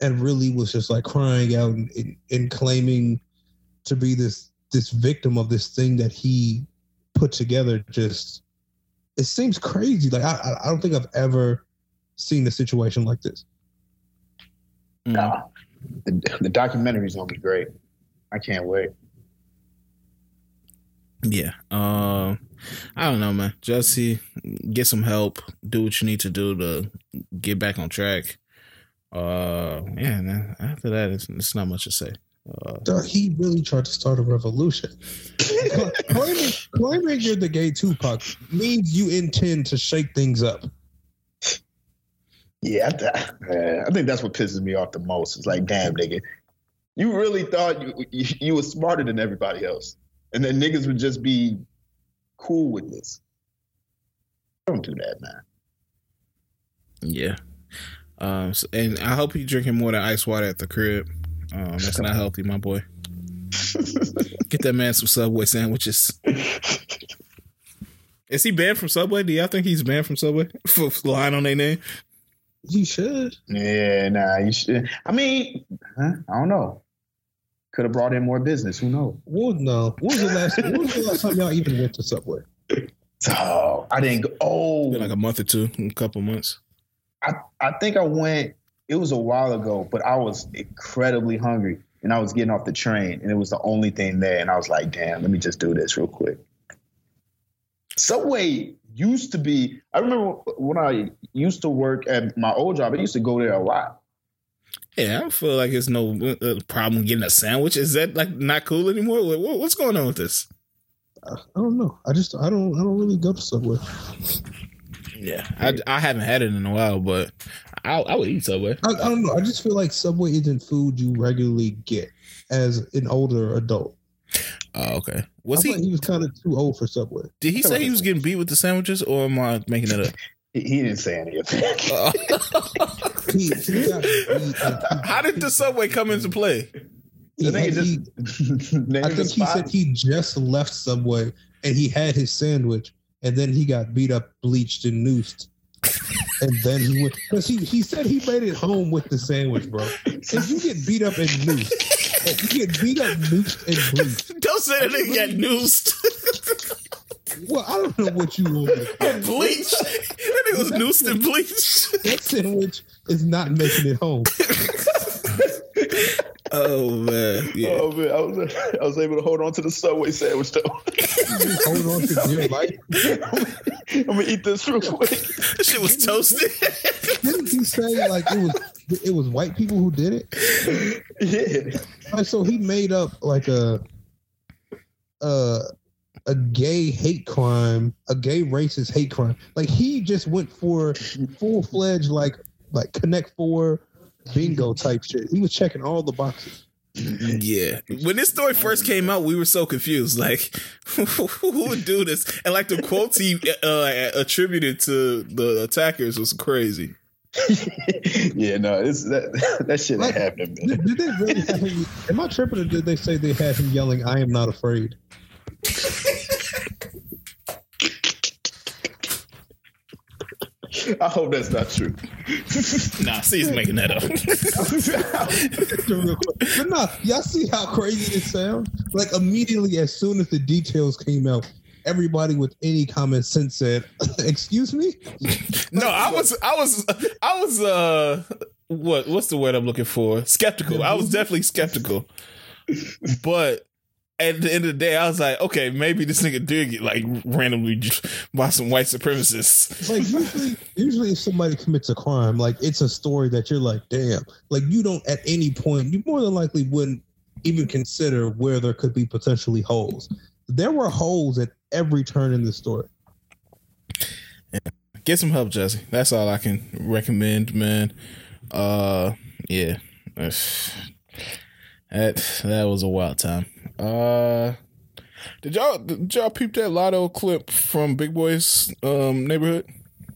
and really was just like crying out and, and, and claiming to be this this victim of this thing that he put together just it seems crazy. Like I I don't think I've ever seen a situation like this. Mm. Nah, the, the documentary is gonna be great. I can't wait. Yeah. Um, I don't know, man. Jussie, get some help. Do what you need to do to get back on track. Uh, yeah, man. After that, it's, it's not much to say. Uh, he really tried to start a revolution. (laughs) claiming, claiming you're the gay Tupac means you intend to shake things up. Yeah, I, I think that's what pisses me off the most. It's like, damn, nigga, you really thought you, you, you were smarter than everybody else, and then niggas would just be cool with this. Don't do that, man. Yeah. Um, so, and I hope you're drinking more than ice water at the crib. Um, that's not healthy, my boy. (laughs) Get that man some Subway sandwiches. (laughs) Is he banned from Subway? Do y'all think he's banned from Subway (laughs) for lying on their name? You should. Yeah, nah, you should. I mean, huh? I don't know. Could have brought in more business. Who knows? Well, no. When was the last? when was the last time y'all even went to Subway? Oh, I didn't go. Oh, like a month or two, a couple months. I I think I went. It was a while ago, but I was incredibly hungry, and I was getting off the train, and it was the only thing there, and I was like, "Damn, let me just do this real quick." Subway used to be. I remember when I used to work at my old job. I used to go there a lot. Yeah, I feel like it's no uh, problem getting a sandwich. Is that like not cool anymore? What's going on with this? I don't know. I just I don't I don't really go to Subway. Yeah, I, I haven't had it in a while, but I, I would eat Subway. I, I, don't know. I just feel like Subway isn't food you regularly get as an older adult. Oh, okay. Was I he? He was kind of too old for Subway. Did he say he was getting beat with the sandwiches, or am I making it up? He, he didn't say any of that. he, he (laughs) How did the Subway come into play? He, (laughs) I think he said he just left Subway and he had his sandwich, and then he got beat up, bleached, and noosed. and then he went because he, he said he made it home with the sandwich, bro. If you get beat up and noosed, you get beat up, noosed, and bleached. Don't say that nigga got noosed. Well, I don't know what you want. (laughs) And bleached. That nigga was noosed and bleached. That sandwich is not making it home. (laughs) Oh man, yeah. Oh man, I was I was able to hold on to the subway sandwich though. (laughs) hold on to your life. I'm gonna eat this real quick. This shit was toasted. (laughs) Didn't he say like it was it was white people who did it? Yeah. And so he made up like a uh a gay hate crime, a gay racist hate crime. Like he just went for full fledged like like Connect Four bingo type shit. He was checking all the boxes. Yeah. When this story first came out, we were so confused. Like, (laughs) who would do this? And like the quotes he uh, attributed to the attackers was crazy. (laughs) yeah, no, it's that (laughs) that shit like, happened. Did, did, they really have him? Am I tripping? Or did they say they had him yelling, "I am not afraid"? I hope that's not true. nah, see, he's making that up. (laughs) but nah, y'all see how crazy it sounds? Like immediately, as soon as the details came out, everybody with any common sense said, (laughs) "Excuse me." no, I was, I was, I was. uh What? What's the word I'm looking for? Skeptical. I was definitely skeptical, but at the end of the day, I was like, okay, maybe this nigga did get like randomly by some white supremacists. Like usually, usually if somebody commits a crime, like it's a story that you're like, damn. Like you don't at any point, you more than likely wouldn't even consider where there could be potentially holes. There were holes at every turn in the story. Yeah. Get some help, Jussie. That's all I can recommend, man. Uh, yeah. That that was a wild time. Uh, did y'all did y'all peep that Latto clip from Big Boy's um, neighborhood?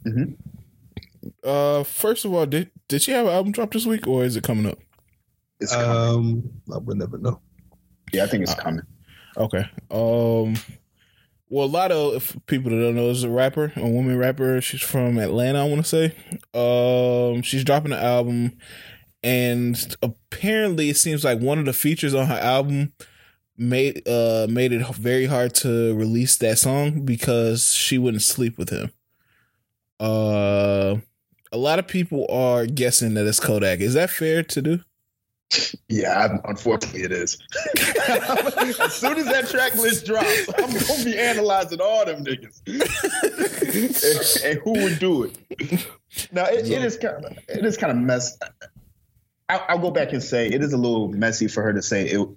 Mm-hmm. Uh, first of all, did did she have an album drop this week, or is it coming up? It's coming. Um, I would never know. Yeah, I think it's uh, coming. Okay. Um. Well, Latto, if people that don't know, is a rapper, a woman rapper. She's from Atlanta, I want to say. Um, she's dropping an album, and apparently, it seems like one of the features on her album made uh made it very hard to release that song because she wouldn't sleep with him. Uh, a lot of people are guessing that it's Kodak. Is that fair to do? Yeah, unfortunately, it is. (laughs) as soon as that track list drops, I'm gonna be analyzing all them niggas and, and, who would do it. Now, it, it is kind of it is kind of mess. I'll, I'll, go back and say it is a little messy for her to say it.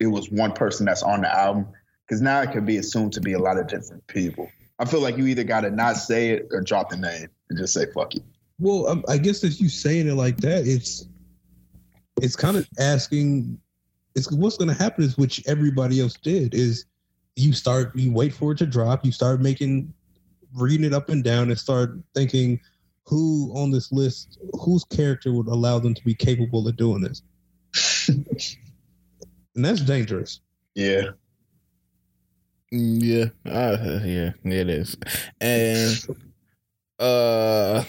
It was one person that's on the album because now it could be assumed to be a lot of different people. I feel like you either got to not say it or drop the name and just say fuck it. Well, I guess if you saying it like that, it's it's kind of asking it's what's going to happen is which everybody else did is you start you wait for it to drop you start making reading it up and down and start thinking who on this list whose character would allow them to be capable of doing this. (laughs) And that's dangerous. Yeah. Mm, yeah. Uh, yeah it is. And uh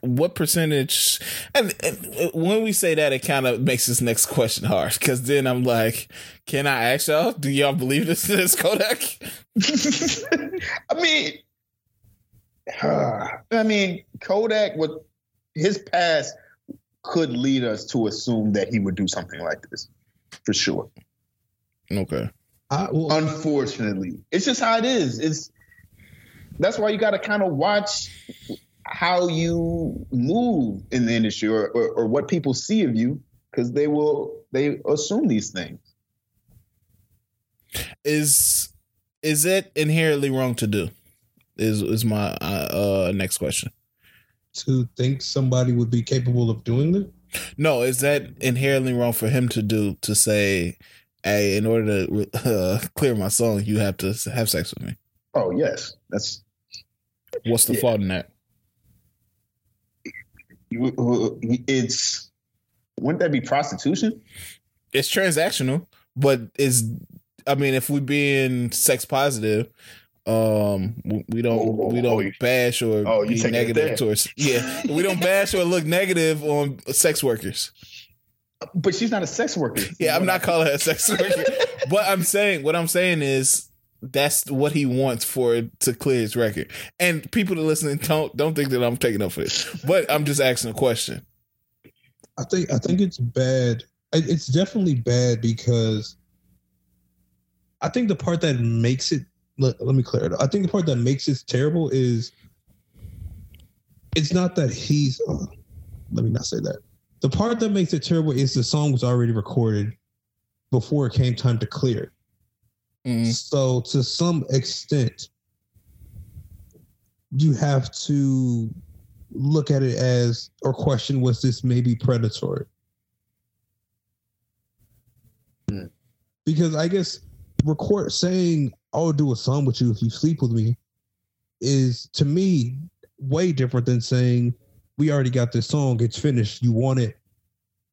what percentage and, and, when we say that it kind of makes this next question hard because then i'm like can i ask y'all do y'all believe this is kodak? (laughs) I mean uh, i mean kodak with his past could lead us to assume that he would do something like this for sure. Okay. I, well, unfortunately. It's just how it is. It's that's why you got to kind of watch how you move in the industry or, or, or what people see of you because they will they assume these things. Is is it inherently wrong to do? Is is my uh, uh next question. To think somebody would be capable of doing it no is that inherently wrong for him to do to say hey in order to uh, clear my song you have to have sex with me? Oh yes. That's what's the yeah. fault in that it's wouldn't that be prostitution? It's transactional, but it's I mean, if we're being sex positive, um, we don't oh, we don't oh, bash or oh, be negative towards yeah, we don't bash or look negative on sex workers. But she's not a sex worker. (laughs) Yeah, I'm not calling her a sex worker. (laughs) but I'm saying what I'm saying is that's what he wants for it to clear his record. And people that listen don't don't think that I'm taking up for this, but I'm just asking a question. I think I think it's bad. It's definitely bad because I think the part that makes it. Let, let me clear it. Up. I think the part that makes it terrible is it's not that he's. Uh, let me not say that. The part that makes it terrible is the song was already recorded before it came time to clear. Mm-hmm. So to some extent, you have to look at it as or question was this maybe predatory? Mm. Because I guess record saying I'll do a song with you if you sleep with me is to me way different than saying we already got this song, it's finished, you want it.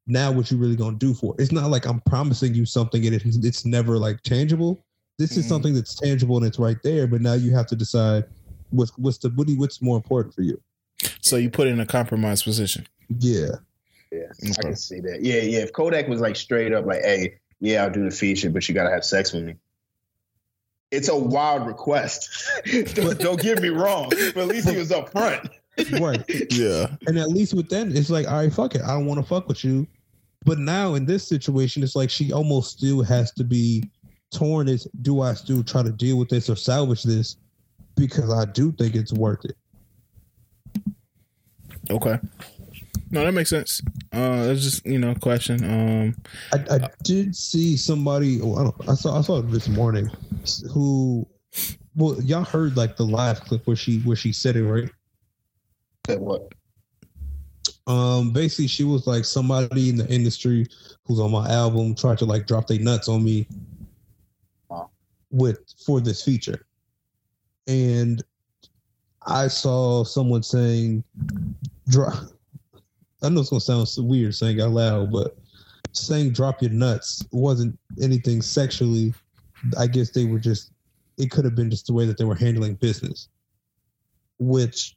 Now what you really gonna do for it? It's not like I'm promising you something and it's, it's never like tangible. This mm-hmm. is something that's tangible and it's right there, but now you have to decide what's what's the what what's more important for you. So you put in a compromise position. Yeah. Yeah, okay. I can see that. Yeah, yeah. If Kodak was like straight up like, "Hey, yeah, I'll do the feature, but you gotta have sex with me," it's a wild request. (laughs) don't, don't get me wrong, but at least he was up front. right. (laughs) Yeah. And at least with that, it's like, all right, fuck it. I don't want to fuck with you. But now in this situation, it's like she almost still has to be torn is do I still try to deal with this or salvage this because I do think it's worth it. Okay. No, that makes sense. Uh, it's just you know question. Um, I, I did see somebody. Oh, I, don't, I saw I saw it this morning. Who, well, y'all heard like the live clip where she where she said it right. Said what? Um, basically, she was like somebody in the industry who's on my album tried to like drop their nuts on me with for this feature. And I saw someone saying drop I know it's gonna sound so weird saying out loud, but saying drop your nuts wasn't anything sexually. I guess they were just it could have been just the way that they were handling business. Which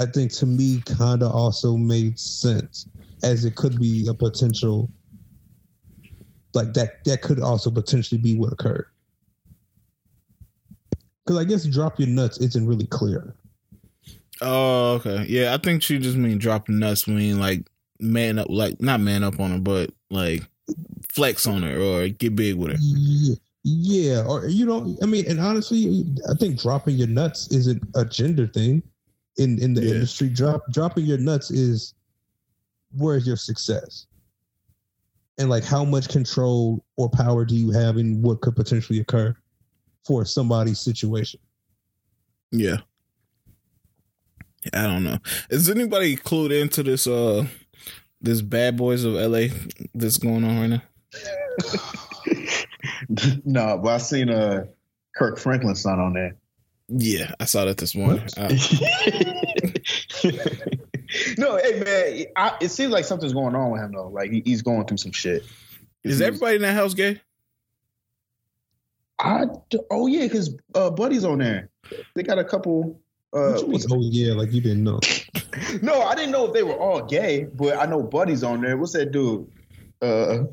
I think to me kinda also made sense as it could be a potential like that that could also potentially be what occurred. Because I guess drop your nuts isn't really clear. Oh, okay. Yeah, I think she just mean dropping nuts mean like man up like not man up on her, but like flex on her or get big with her. Yeah, yeah, or you know, I mean, and honestly, I think dropping your nuts isn't a gender thing in in the Yeah. industry. Drop dropping your nuts is where's your success, and like how much control or power do you have in what could potentially occur for somebody's situation. Yeah. I don't know. Is anybody clued into this uh this bad boys of LA that's going on right now? (laughs) no, but I seen uh Kirk Franklin's son on there. Yeah, I saw that this morning. Uh, (laughs) no, hey man, I, it seems like something's going on with him though. Like he, he's going through some shit. is everybody in that house gay? I d- oh yeah, because uh, Buddy's on there. They got a couple. Uh, mean, oh yeah, like you didn't know. (laughs) no, I didn't know if they were all gay, but I know Buddy's on there. What's that dude? Uh,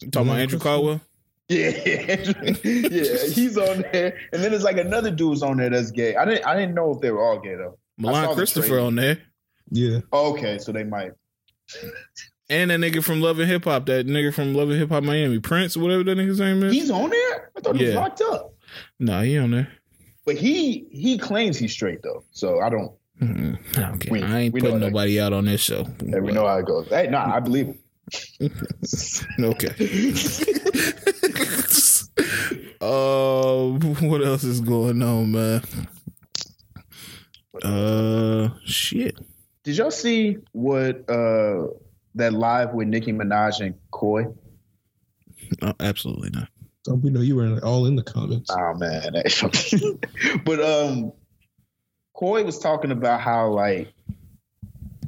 You talking about Andrew Chris- Caldwell? yeah, (laughs) yeah, he's on there, and then there's like another dude's on there that's gay. I didn't, I didn't know if they were all gay though. Milan saw the Christopher on there. Yeah, Okay, so they might. (laughs) And that nigga from Love and Hip Hop, that nigga from Love and Hip Hop Miami, Prince, or whatever that nigga's name is. He's on there. I thought he was Yeah. locked up, nah, he on there. but he he claims he's straight though. So I don't. Mm-mm. Okay. We- I ain't we know putting that. nobody out on this show. Hey, we know how it goes. Hey, nah, I believe him. (laughs) Okay. uh, (laughs) what else is going on, man? Uh, shit. Did y'all see what uh that live with Nicki Minaj and Coi? Oh, absolutely not. so we know you were all in the comments. Oh man, (laughs) but um, Coi was talking about how like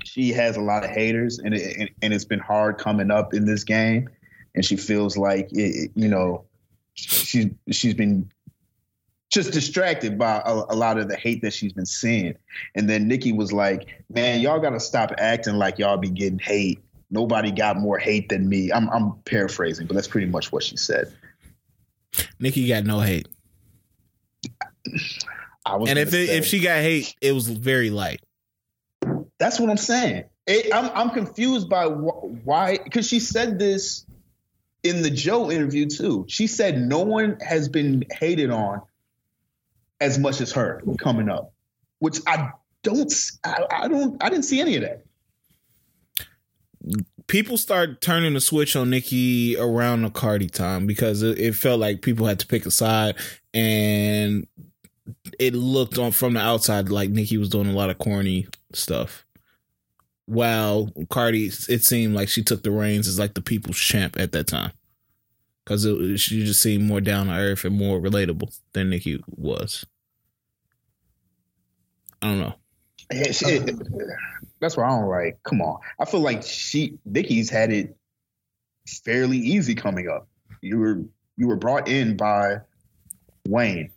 she has a lot of haters, and it, and, and it's been hard coming up in this game, and she feels like it, it- you know she she's been just distracted by a, a lot of the hate that she's been seeing. And then Nicki was like, "Man, y'all got to stop acting like y'all be getting hate. Nobody got more hate than me." I'm I'm paraphrasing, but that's pretty much what she said. Nicki got no hate, I was and if it, if she got hate, it was very light. That's what I'm saying. It, I'm I'm confused by wh- why because she said this in the Joe interview too. She said no one has been hated on as much as her coming up, which I don't I don't I didn't see any of that. People started turning the switch on Nicki around the Cardi time because it, it felt like people had to pick a side, and it looked on from the outside like Nicki was doing a lot of corny stuff. While Cardi, it seemed like she took the reins as like the people's champ at that time, because she just seemed more down to earth and more relatable than Nicki was. I don't know. Yeah, she- that's why I don't like. Come on, I feel like she Nicki's had it fairly easy coming up. You were you were brought in by Wayne,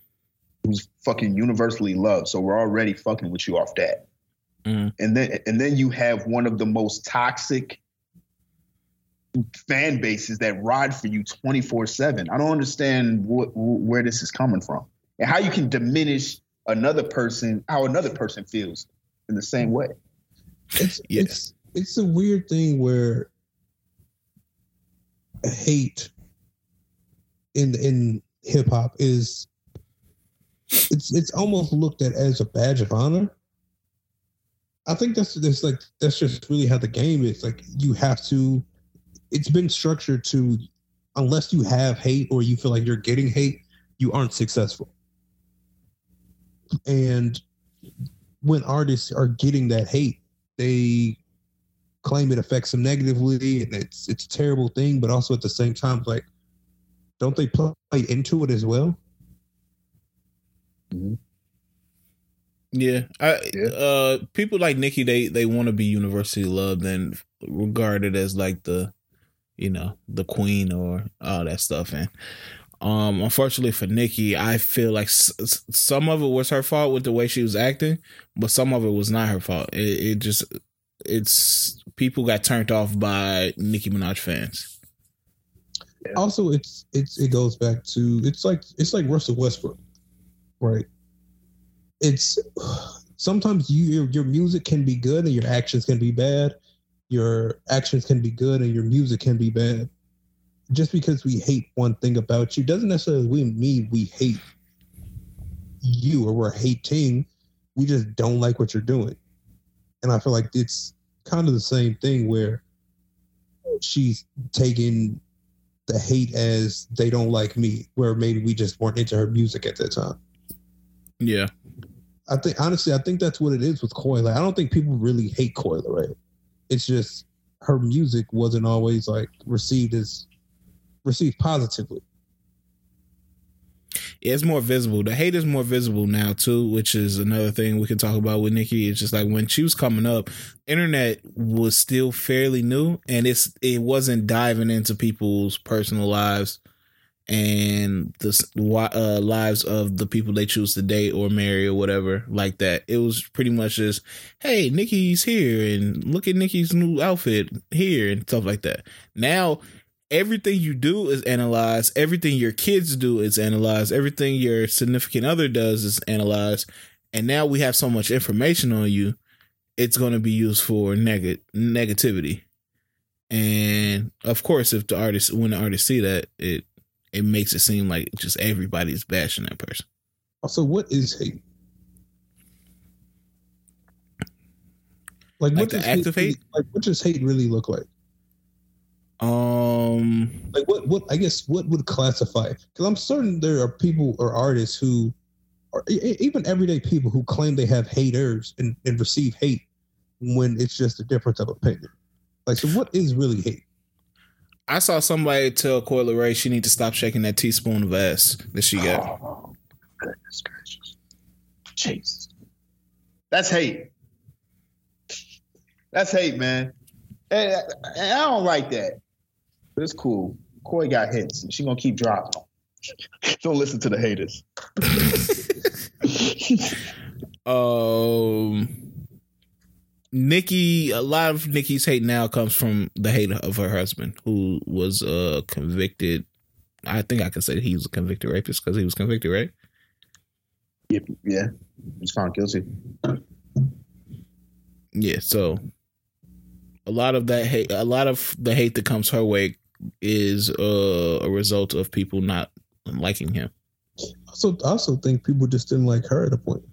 who's fucking universally loved. So we're already fucking with you off that. Mhm. And then and then you have one of the most toxic fan bases that ride for you 24/7. I don't understand what, where this is coming from. And how you can diminish another person how another person feels in the same way. It's Yeah. it's it's a weird thing where hate in in hip hop is it's it's almost looked at as a badge of honor. I think that's that's like that's just really how the game is. Like you have to. It's been structured to, unless you have hate or you feel like you're getting hate, you aren't successful. And when artists are getting that hate, they claim it affects them negatively and it's it's a terrible thing but also at the same time like don't they play into it as well Yeah, I Yeah. uh people like Nicki they they want to be universally loved and regarded as like the you know, the queen or all that stuff and um unfortunately for Nicki, I feel like s- some of it was her fault with the way she was acting, but some of it was not her fault. It, it just it's people got turned off by Nicki Minaj fans. Also, it's it's it goes back to it's like it's like Russell Westbrook, right? It's sometimes you your, your music can be good and your actions can be bad. Your actions can be good and your music can be bad. Just because we hate one thing about you doesn't necessarily mean we hate you or we're hating. We just don't like what you're doing. And I feel like it's kind of the same thing where she's taking the hate as they don't like me, where maybe we just weren't into her music at that time. Yeah. I think honestly, I think that's what it is with Coi. Like, I don't think people really hate Coi right? It's just her music wasn't always like received as received positively. It's more visible. The hate is more visible now too, which is another thing we can talk about with Nicki. It's just like when she was coming up, internet was still fairly new, and it's it wasn't diving into people's personal lives and the uh, lives of the people they choose to date or marry or whatever like that. It was pretty much just, hey, Nicki's here, and look at Nicki's new outfit here, and stuff like that. Now everything you do is analyzed. Everything your kids do is analyzed. Everything your significant other does is analyzed. And now we have so much information on you, it's going to be used for neg- negativity. And of course, if the artist, when the artists see that, it it makes it seem like just everybody's bashing that person. Also, what is hate? Like, what does really- hate? like, what does hate really look like? Um, like what what I guess what would classify because I'm certain there are people or artists who or even everyday people who claim they have haters and, and receive hate when it's just a difference of opinion. Like so what is really hate? I saw somebody tell Coi Leray she need to stop shaking that teaspoon of ass that she got. Oh, goodness gracious. Jesus. That's hate. That's hate, man. And, and I don't like that. But it's cool. Coi got hits, and she gonna keep dropping. 'em. (laughs) don't listen to the haters. (laughs) Um, Nicki, a lot of Nicki's hate now comes from the hate of her husband, who was uh convicted. I think I can say he was a convicted rapist because he was convicted, right? yeah, yeah, he's found guilty. Yeah. So a lot of that hate, a lot of the hate that comes her way is uh, a result of people not liking him. Also, I also think people just didn't like her at a point,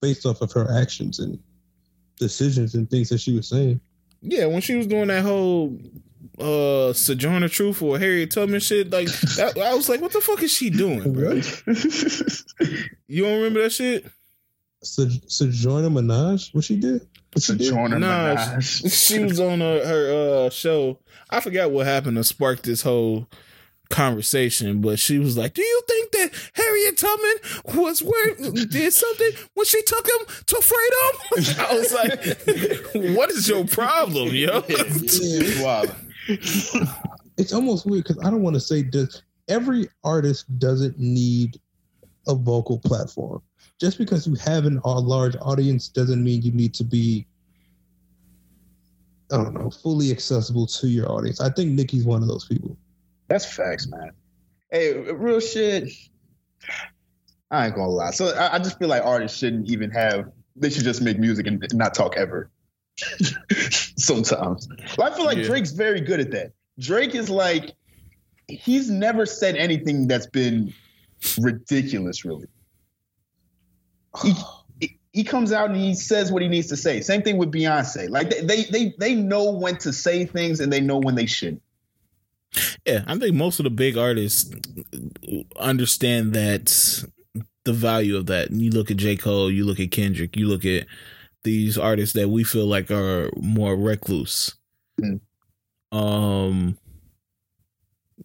based off of her actions and decisions and things that she was saying. Yeah, when she was doing that whole uh Sojourner Truth or Harriet Tubman shit, like that, I was like, what the fuck is she doing, bro? (laughs) You don't remember that shit? So, Sojourner Minaj, what she did? What she did? Sojourner Nah, Minaj. She was on her, her uh show. I forgot what happened to spark this whole conversation, but she was like, "Do you think that Harriet Tubman was where did something when she took him to freedom?" (laughs) I was like, "What is your problem, yo?" (laughs) It's it's almost weird because I don't want to say does every artist doesn't need a vocal platform. Just because you have an, a large audience doesn't mean you need to be, I don't know, fully accessible to your audience. I think Nicki's one of those people. That's facts, man. Hey, real shit. I ain't gonna lie. So I, I just feel like artists shouldn't even have. They should just make music and not talk ever. (laughs) Sometimes, But I feel like Yeah. Drake's very good at that. Drake is like, he's never said anything that's been ridiculous, really. He, he- comes out and he says what he needs to say. Same thing with Beyonce. Like they, they, they, they know when to say things and they know when they shouldn't. Yeah, I think most of the big artists understand that the value of that. You look at J. Cole, you look at Kendrick, you look at these artists that we feel like are more recluse. Mm. Um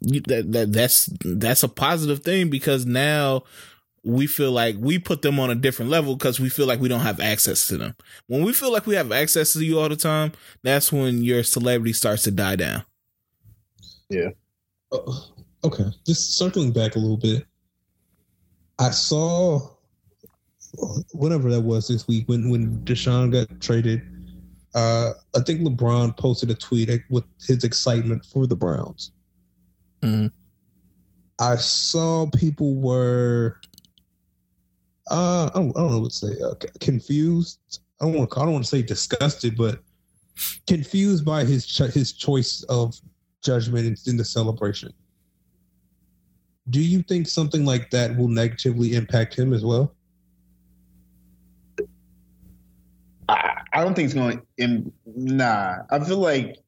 you, that, that that's that's a positive thing because now we feel like we put them on a different level because we feel like we don't have access to them. When we feel like we have access to you all the time, that's when your celebrity starts to die down. Uh, okay, just circling back a little bit. I saw whatever that was this week when when Deshaun got traded. Uh, I think LeBron posted a tweet with his excitement for the Browns. Mhm. I saw people were, uh, I don't, I don't know what to say, uh, confused. I don't want, I don't want to say disgusted, but confused by his his choice of judgment in, in the celebration. Do you think something like that will negatively impact him as well? I, I don't think it's going to. Nah, I feel like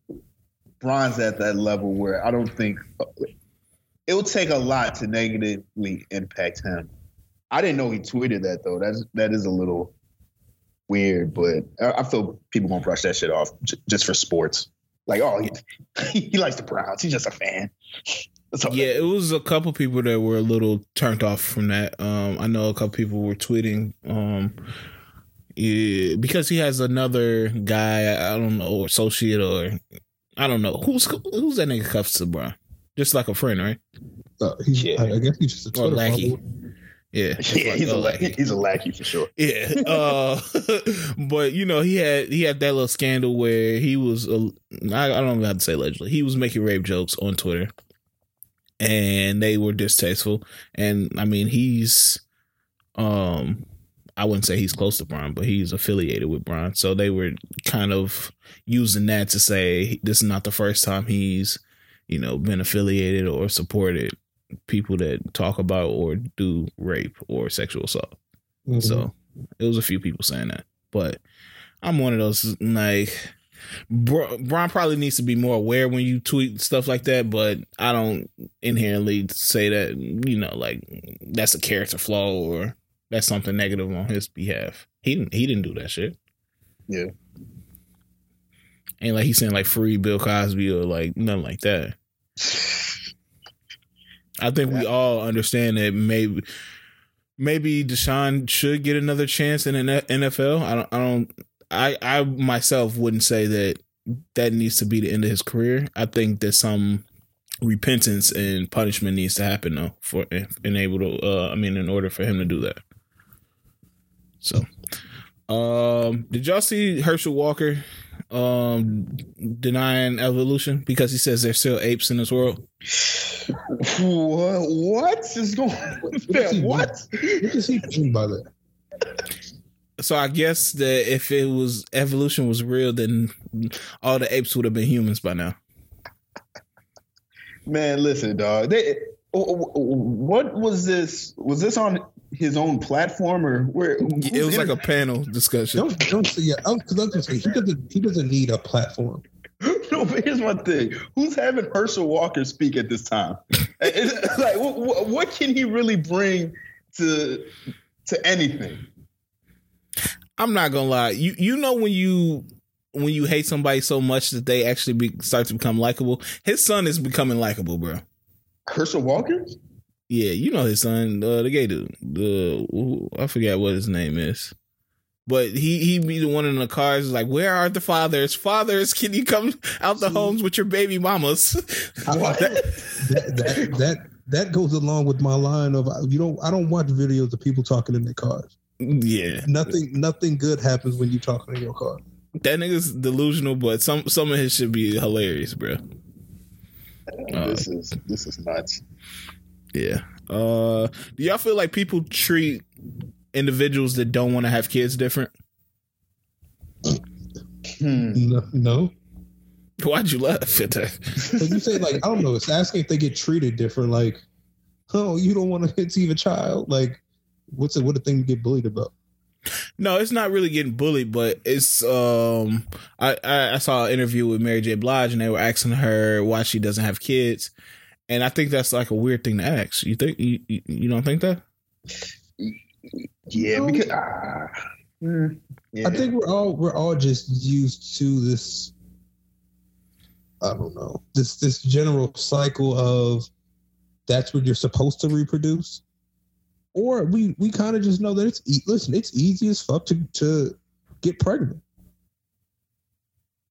Bron's at that level where I don't think it will take a lot to negatively impact him. I didn't know he tweeted that though. That's that is a little weird, but I, I feel people gonna brush that shit off j- just for sports. Like, oh, he, (laughs) he likes the Browns. He's just a fan. (laughs) Yeah, it was a couple people that were a little turned off from that. Um, I know a couple people were tweeting, um, yeah, because he has another guy, I don't know, or associate or I don't know who's who's that nigga cuffs to bro. just like a friend, right? Uh, he's, Yeah. I, I guess he's just a Or lackey. follower. Yeah, (laughs) yeah, like he's a lackey. He's a lackey for sure. (laughs) Yeah. Uh, (laughs) but you know, he had he had that little scandal where he was uh, I, I don't know how to say allegedly. He was making rape jokes on Twitter. And they were distasteful. And I mean, he's um I wouldn't say he's close to Brian, but he's affiliated with Brian. So they were kind of using that to say this is not the first time he's, you know, been affiliated or supported people that talk about or do rape or sexual assault. Mhm. So it was a few people saying that, but I'm one of those like Bro, Brian probably needs to be more aware when you tweet stuff like that, but I don't inherently say that you know like that's a character flaw or that's something negative on his behalf. He didn't he didn't do that shit. Yeah. Ain't like he's saying like free Bill Cosby or like nothing like that. (laughs) I think we all understand that maybe maybe Deshaun should get another chance in the NFL. I don't I don't I I myself wouldn't say that that needs to be the end of his career. I think that some repentance and punishment needs to happen though for in able to uh I mean in order for him to do that. So um did y'all see Herschel Walker um denying evolution because he says there's still apes in this world? What? What is going on? What? What does he mean by that? So I guess that if it was evolution was real, then all the apes would have been humans by now. Man, listen, dog. They, what was this? Was this on his own platform or where? It was like a panel discussion. Don't don't say yeah. Oh, because I was gonna say he doesn't he doesn't need a platform. (laughs) no. But here's my thing: Who's having Herschel Walker speak at this time? (laughs) Like, what, what, what can he really bring to to anything? I'm not gonna lie. You you know when you when you hate somebody so much that they actually be, start to become likable. His son is becoming likable, bro. Herschel Walker? Yeah, you know his son, uh, the gay dude. The ooh, I forget what his name is, but he he be the one in the cars like, where are the fathers? Fathers, can you come out the homes with your baby mamas? (laughs) What? That that that that goes along with my line of you don't I don't watch videos of people talking in their cars. yeah, Nothing nothing good happens when you talking in your car. that nigga's delusional, but some some of his should be hilarious, bro. Uh, this is this is nuts. Yeah. Uh, do y'all feel like people treat individuals that don't want to have kids different? Hmm. No, no. Why'd you laugh at that? (laughs) You say like I don't know. It's asking if they get treated different. Like, oh, you don't want to conceive a child. Like, what's it? What a thing to get bullied about? No, it's not really getting bullied, but it's um I, I I saw an interview with Mary J. Blige and they were asking her why she doesn't have kids. And I think that's like a weird thing to ask. You think you you, you don't think that? Yeah, because ah, hmm, yeah. I think we're all we're all just used to this. I don't know this this general cycle of that's what you're supposed to reproduce, or we we kind of just know that it's e- listen it's easy as fuck to to get pregnant.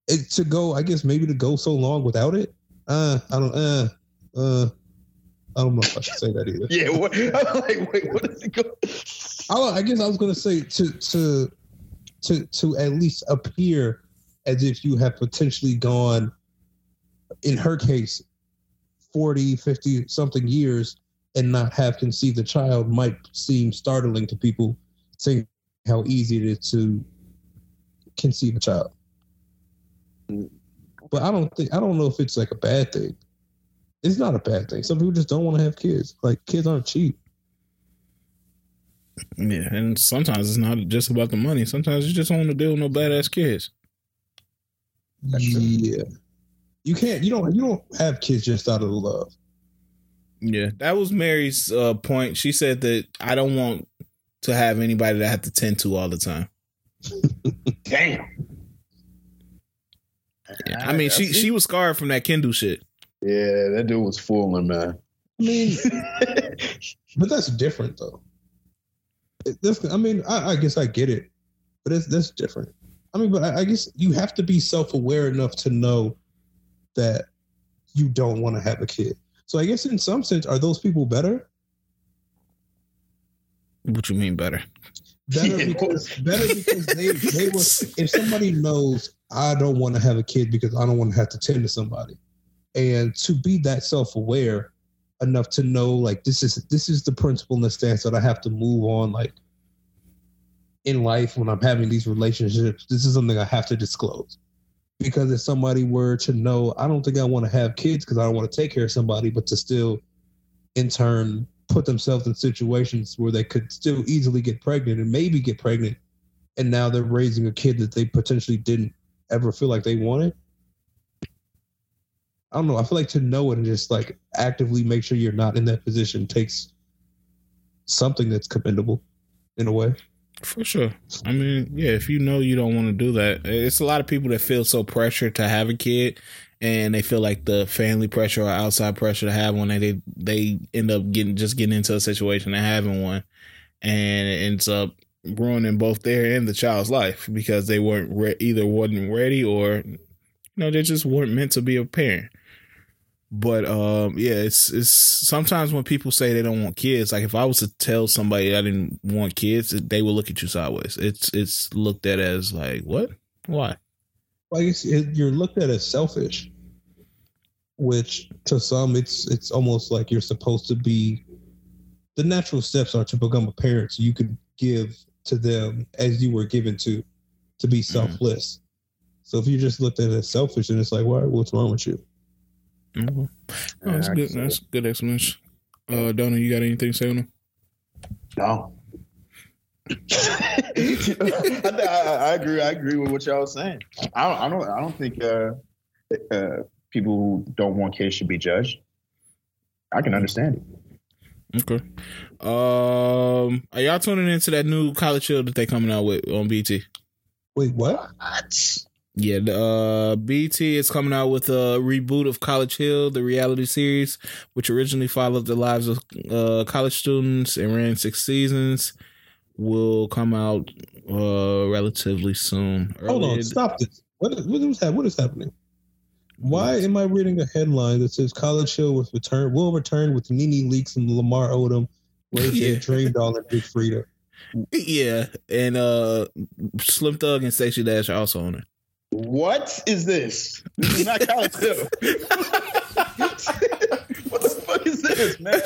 It, to go, I guess maybe to go so long without it. Uh, I don't. Uh, uh, I don't know if I should say that either. yeah. What, (laughs) I'm like, wait, what is it go? I, I guess I was gonna say to to to to at least appear as if you have potentially gone, in her case, 40, 50 something years and not have conceived a child might seem startling to people saying how easy it is to conceive a child. But I don't think I don't know if it's like a bad thing. It's not a bad thing. Some people just don't want to have kids. Like kids aren't cheap. Yeah, and sometimes it's not just about the money. Sometimes you just don't want to deal with no badass kids. Yeah. You can't you don't you don't have kids just out of love. Yeah, that was Mary's uh, point. She said that I don't want to have anybody that I have to tend to all the time. (laughs) Damn. Yeah, I mean, she That's she was scarred from that Kendu shit. Yeah, that dude was fooling, man. I mean, (laughs) but that's different though. It- That's, I mean, I, I guess I get it, but it's that's different. I mean, but I, I guess you have to be self aware enough to know that you don't want to have a kid. So I guess in some sense, are those people better? What you mean better? Better Yeah. (laughs) because better because they they were. If somebody knows I don't want to have a kid because I don't want to have to tend to somebody, and to be that self aware enough to know like this is this is the principle and the stance that I have to move on like in life when I'm having these relationships. This is something I have to disclose because if somebody were to know, I don't think I want to have kids because I don't want to take care of somebody, but to still in turn put themselves in situations where they could still easily get pregnant and maybe get pregnant and now they're raising a kid that they potentially didn't ever feel like they wanted i don't know i feel like to know it and just like actively make sure you're not in that position takes something that's commendable in a way For sure. I mean, yeah, if you know you don't want to do that, it's a lot of people that feel so pressured to have a kid and they feel like the family pressure or outside pressure to have one they they end up getting just getting into a situation and having one and it ends up ruining both their and the child's life because they weren't re- either wasn't ready or you know they just weren't meant to be a parent. But um, yeah, it's it's sometimes when people say they don't want kids, like if I was to tell somebody I didn't want kids, they would look at you sideways. It's it's looked at as like what? Why? Well, I guess it, you're looked at as selfish, which to some it's it's almost like you're supposed to be. The natural steps are to become a parent, so you could give to them as you were given to, to be selfless. So if you just looked at it as selfish, and it's like, why? What's wrong with you? Oh, that's Yeah, good. That's a good explanation. Uh, Donna, you got anything to say on them? No. (laughs) I, I, I agree. I agree with what y'all was saying. I don't. I don't. I don't think uh, uh, people who don't want kids should be judged. I can understand it. Okay. Um, are y'all tuning into that new college show that they coming out with on BET? Wait, what? Yeah, the, uh, BET is coming out with a reboot of College Hill, the reality series, which originally followed the lives of uh, college students and ran six seasons. Will come out uh, relatively soon. Hold on, stop this. What is, what is hap- What is happening? Why am I reading a headline that says College Hill with return will return with NeNe Leakes and Lamar Odom, Ray (laughs) Yeah. DreamDoll, and Big Freedia? Yeah, and uh, Slim Thug and Stacey Dash are also on it. What is this? This is not college Hill. (laughs) (laughs) what the fuck is this, man?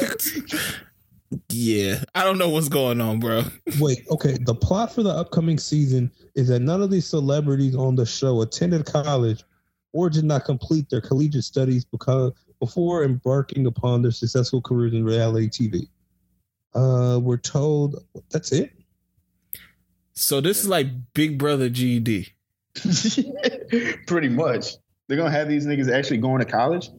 Yeah, I don't know what's going on, bro. Wait, okay. The plot for the upcoming season is that none of these celebrities on the show attended college or did not complete their collegiate studies because before embarking upon their successful careers in reality TV. Uh, we're told that's it. So this is like Big Brother GD. (laughs) Pretty much. They're gonna have these niggas actually going to college.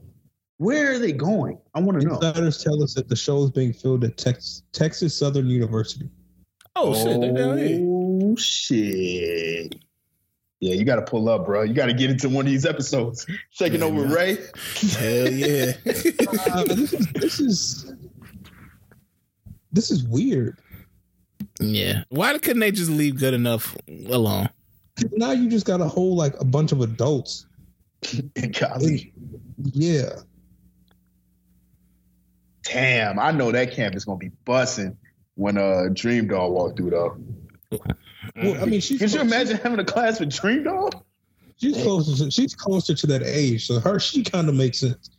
Where are they going? I want to know. Insiders tell us that the show is being filmed at Tex- Texas Southern University. Oh, shit! They down here. Oh shit. Yeah, you got to pull up, bro. You got to get into one of these episodes. Taking Yeah, over man. Ray. Hell yeah! (laughs) Uh, this is this is this is weird. yeah. Why couldn't they just leave good enough alone? Now you just got a whole like a bunch of adults. (laughs) in college. Yeah. Damn, I know that campus gonna be bussing when uh DreamDoll walk through though. Well, I mean, she's Could you imagine having a class with DreamDoll? she's closer to, she's closer to that age, so her she kind of makes sense.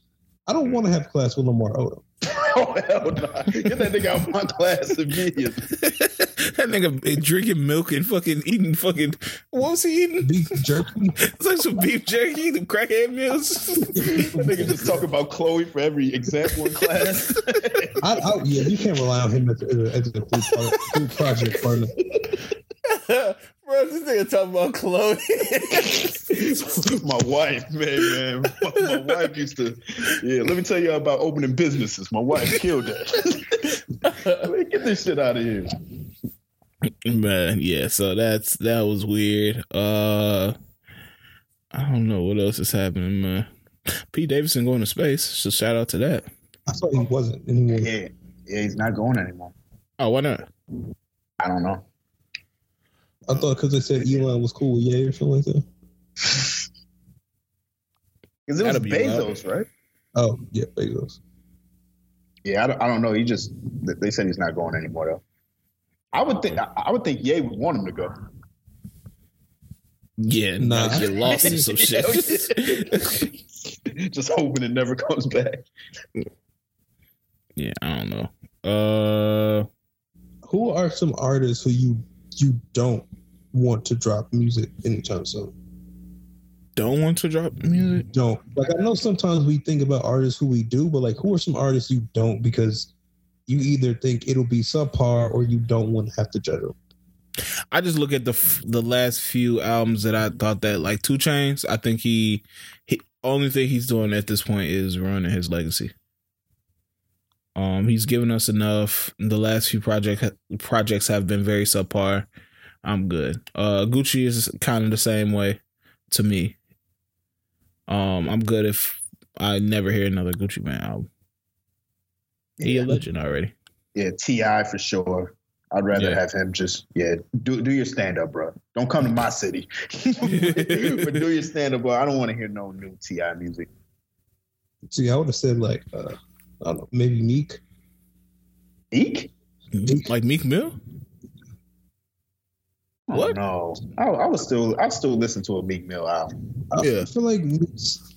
I don't want to have class with Lamar Odom. (laughs) oh hell no! Get that nigga out of my class immediately. (laughs) that nigga drinking milk and fucking eating fucking what was he eating? Beef jerky. (laughs) It's like some beef jerky, the crackhead meals. (laughs) nigga just talk about Khloé for every example in class. I, I, yeah, you can't rely on him as, as, a- as a group, part, group project partner. (laughs) Bro, this nigga talking about Khloé. my wife, man, man. My, my wife used to. Yeah, let me tell y'all about opening businesses. My wife killed that. Get this shit out of here. (laughs) Man, yeah, so that's that was weird. Uh I don't know what else is happening, man. Pete Davidson going to space, so shout out to that. I thought he wasn't anymore. Yeah, yeah, he's not going anymore. Oh, why not? I don't know. I thought because they said Elon was cool with Ye or something like that. (laughs) Because it was Gotta be Bezos, right? Oh, yeah, Bezos. Yeah, I don't, I don't know. He just they said he's not going anymore though. I would think I I would think Ye would want him to go. Yeah, Nah. nah, get lost in some shit. (laughs) just hoping it never comes back. yeah, I don't know. Uh Who are some artists who you you don't want to drop music anytime soon? don't want to drop music. Don't like. I know sometimes we think about artists who we do, but like, who are some artists you don't because you either think it'll be subpar or you don't want to have to judge them. I just look at the f- the last few albums that I thought that like 2 Chainz. I think he, he only thing he's doing at this point is running his legacy. Um, he's given us enough. The last few project projects have been very subpar. I'm good. Uh, Gucci is kind of the same way to me. Um, I'm good if I never hear another Gucci Mane album. He a legend already. yeah T.I. for sure. I'd rather Yeah. have him just yeah do do your stand up, bro. Don't come to my city, (laughs) but do your stand up, bro. I don't want to hear no new T.I. music. See, I would have said like, uh, I don't know, maybe Meek. Meek? Meek? Like Meek Mill. What? No, I, I was still I still listen to a Meek Mill album. I Yeah. feel like Meek's,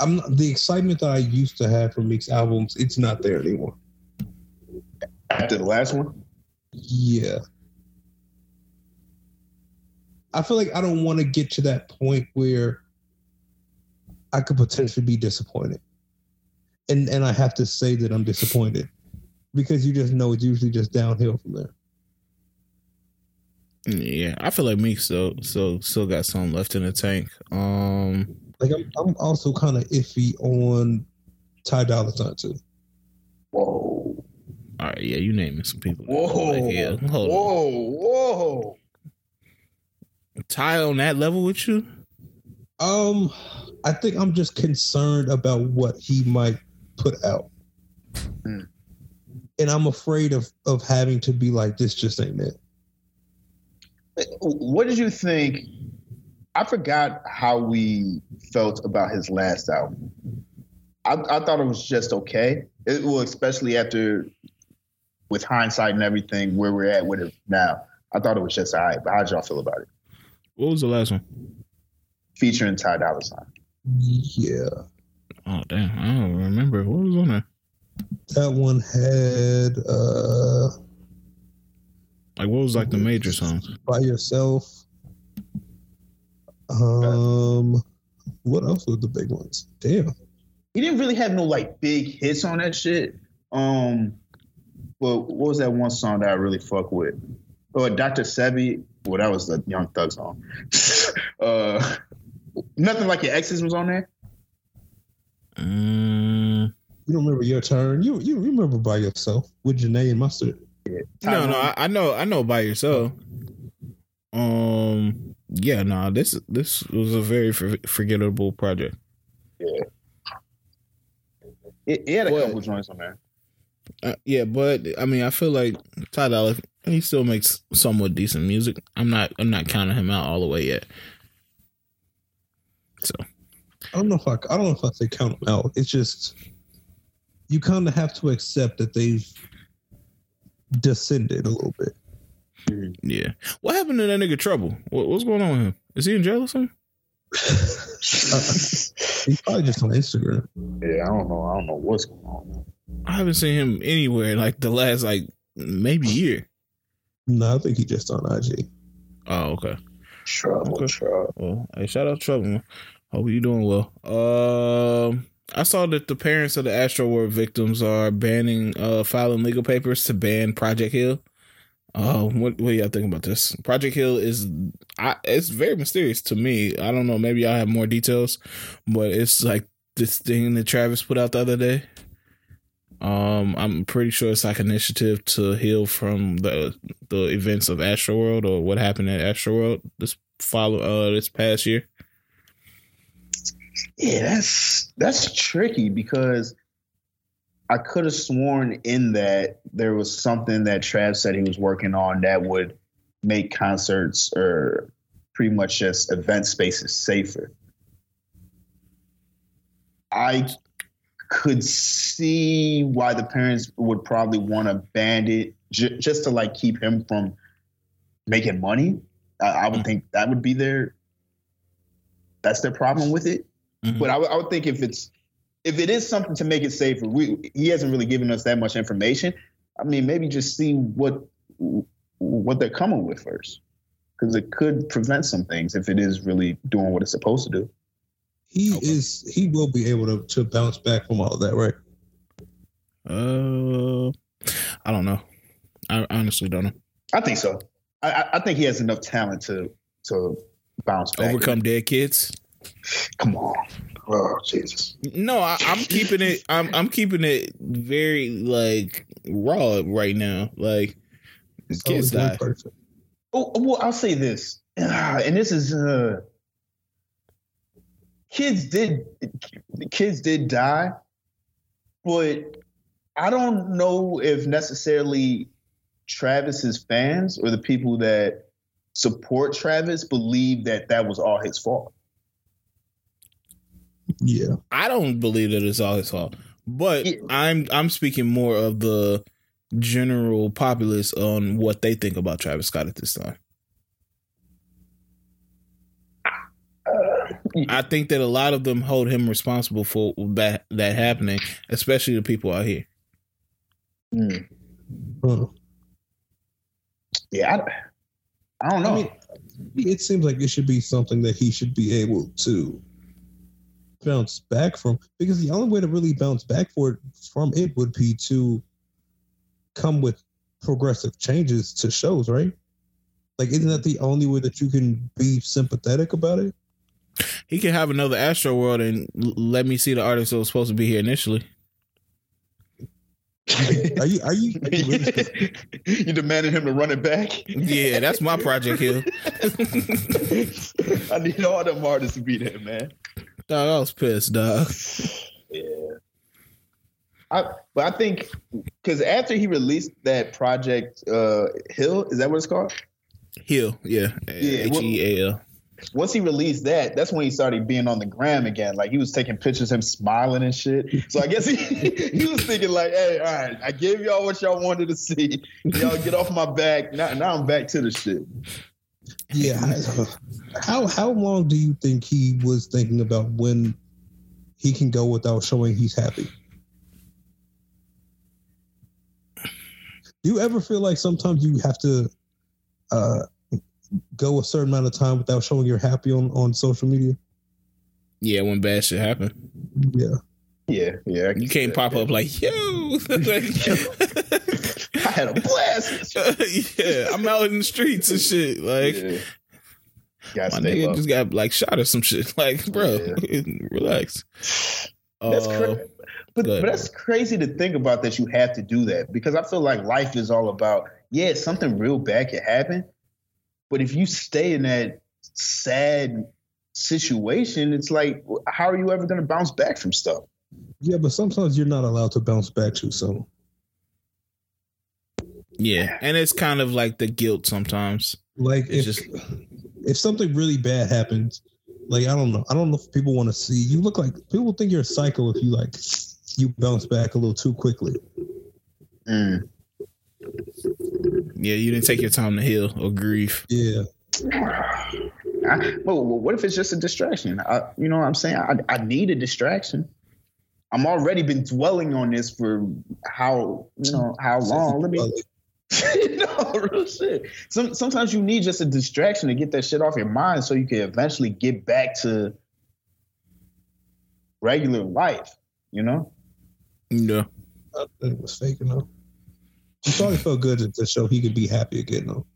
I'm not, the excitement that I used to have for Meek's albums. It's not there anymore. After the last one, Yeah. I feel like I don't want to get to that point where I could potentially be disappointed. And and I have to say that I'm disappointed because you just know it's usually just downhill from there. Yeah, I feel like Meek still still still got some left in the tank. Um, Like I'm I'm also kind of iffy on Ty Dolla Sign too. whoa, all right, yeah, you naming some people. whoa, Like, yeah, hold on. whoa, whoa. Ty on that level with you? Um, I think I'm just concerned about what he might put out. Hmm. And I'm afraid of of having to be like this just ain't it. What did you think? I forgot how we felt about his last album. I, I thought it was just okay. It, well, especially after, with hindsight and everything, where we're at with it now. I thought it was just all right. But how'd y'all feel about it? What was the last one? Featuring Ty Dolla Sign. Yeah. Oh damn, I don't remember. What was on there? That one had uh Like what was like the major songs? by yourself. Um what else were the big ones? Damn. He didn't really have no like big hits on that shit. Um, but what was that one song that I really fuck with? Oh, Dr. Sebi. Well, that was the Young Thug song. (laughs) uh, nothing like your exes was on there. Mm, You don't remember your turn. You you remember by yourself with Jhené and Mustard. no, no, I, I know, I know. By yourself. Um, yeah, no, this this was a very for, forgettable project. It, it had a What? couple joints on there. Uh, yeah, but I mean, I feel like Ty Dolla, he still makes somewhat decent music. I'm not, I'm not counting him out all the way yet. So I don't know if I I don't know if I say count him out. It's just you kind of have to accept that they've descended a little bit. Yeah, what happened to that nigga Trouble? What, what's going on with him? Is he in jail or something? (laughs) He's probably just on Instagram. Yeah, I don't know. I don't know what's going on. I haven't seen him anywhere in like the last like maybe year. No, I think he just on IG. Oh, okay. Trouble, Okay. trouble. Well, hey, shout out Trouble. man. Hope you doing well. Um, I saw that the parents of the Astroworld victims are banning, uh, filing legal papers to ban Project HEAL. Uh, what what do y'all think about this? Project HEAL is, I, it's very mysterious to me. I don't know. Maybe y'all have more details, but it's like this thing that Travis put out the other day. Um, I'm pretty sure it's like initiative to heal from the the events of Astroworld or what happened at Astroworld this follow uh this past year. Yeah, that's that's tricky because I could have sworn in that there was something that Trav said he was working on that would make concerts or pretty much just event spaces safer. I could see why the parents would probably want to ban it j- just to like keep him from making money. I, I would think that would be their that's their problem with it. Mhm. But I would- I would think if it's if it is something to make it safer, we he hasn't really given us that much information. I mean, maybe just see what what they're coming with first, because it could prevent some things if it is really doing what it's supposed to do. He Okay. is. He will be able to, to bounce back from all that, right? Uh, I don't know. I honestly don't know. I think so. I, I- I think he has enough talent to to bounce back. Overcome dead kids. Come on. Oh Jesus. No, I, I'm keeping it. I'm I'm keeping it very like raw right now. Like It's kids die. Oh well, I'll say this, (sighs) and this is uh, kids did kids did die, but I don't know if necessarily Travis's fans or the people that support Travis believe that that was all his fault. Yeah. I don't believe that it's all his fault, but Yeah. I'm I'm speaking more of the general populace on what they think about Travis Scott at this time. I think that a lot of them hold him responsible for that that happening, especially the people out here. Mm. Huh. Yeah, I, I don't know. I mean, it seems like it should be something that he should be able to bounce back from because the only way to really bounce back for it from it would be to come with progressive changes to shows, right? Like, isn't that the only way that you can be sympathetic about it? He can have another Astroworld and l- let me see the artist that was supposed to be here initially. Are you? Are you? Are you really- (laughs) you demanded him to run it back? Yeah, that's my project here. (laughs) I need all them artists to be there, man. Dog, I was pissed, dog. Yeah. I, but I think because after he released that project uh, HEAL, is that what it's called? HEAL, yeah, Yeah, H E A L. Once he released that, that's when he started being on the gram again. Like he was taking pictures of him smiling and shit. So I guess he (laughs) he was thinking like, hey, all right, I gave y'all what y'all wanted to see. Y'all get off my back. Now, now I'm back to the shit. Yeah. (laughs) How how long do you think he was thinking about when he can go without showing he's happy? Do you ever feel like sometimes you have to uh, go a certain amount of time without showing you're happy on, on social media? Yeah, when bad shit happen, Yeah. Yeah, yeah. You can't pop yeah. up like yo. (laughs) (laughs) I had a blast. (laughs) yeah, I'm out in the streets and shit. Like yeah. Gotta my nigga low. just got like shot or some shit. (laughs) Like, bro, (laughs) relax. (sighs) That's Uh, cra- but, but that's crazy to think about that you have to do that because I feel like life is all about yeah, something real bad can happen, but if you stay in that sad situation, it's like how are you ever going to bounce back from stuff? Yeah, but sometimes you're not allowed to bounce back too soon. Yeah, and it's kind of like the guilt sometimes. Like It's if just if something really bad happens, like I don't know, I don't know if people want to see you look like people think you're a psycho if you like you bounce back a little too quickly. Mm. yeah, you didn't take your time to heal or grieve. Yeah, I I, well, what if it's just a distraction? I, you know what I'm saying? I, I need a distraction. I'm already been dwelling on this for how you know how long. Let me (laughs) no real shit. Some sometimes you need just a distraction to get that shit off your mind so you can eventually get back to regular life, you know? Yeah. I think it was fake enough. He probably felt good to, to show he could be happy again though.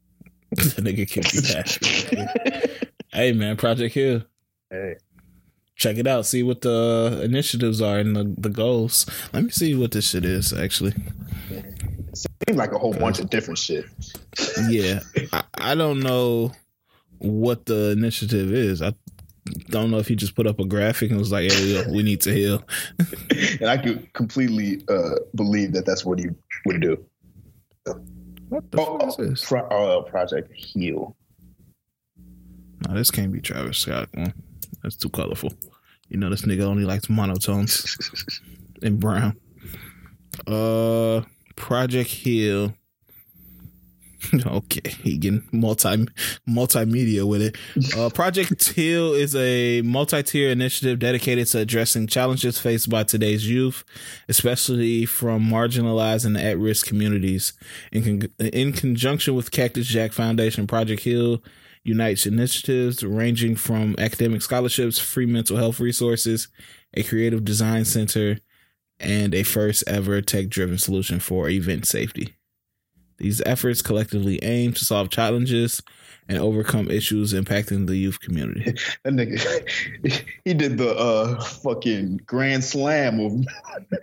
the nigga can be happy. (laughs) hey man, Project HEAL. Hey. Check it out. See what the uh, initiatives are and the, the goals. Let me see what this shit is actually. Seems like a whole bunch of different shit. Yeah. I, I don't know what the initiative is. I don't know if he just put up a graphic and was like, "Hey, we need to heal." (laughs) and I could completely uh, believe that that's what he would do. What the Oh, fuck is this? Pro- uh, Project Heal. No, this can't be Travis Scott. Man. That's too colorful. You know, this nigga only likes monotones (laughs) and brown. Uh, Project HEAL. (laughs) okay, he getting multi multimedia with it. Uh, (laughs) Project HEAL is a multi-tier initiative dedicated to addressing challenges faced by today's youth, especially from marginalized and at-risk communities. In con- in conjunction with Cactus Jack Foundation, Project HEAL unites initiatives ranging from academic scholarships, free mental health resources, a creative design center, and a first ever tech driven solution for event safety. These efforts collectively aim to solve challenges and overcome issues impacting the youth community. (laughs) That nigga, (laughs) he did the uh, fucking grand slam of,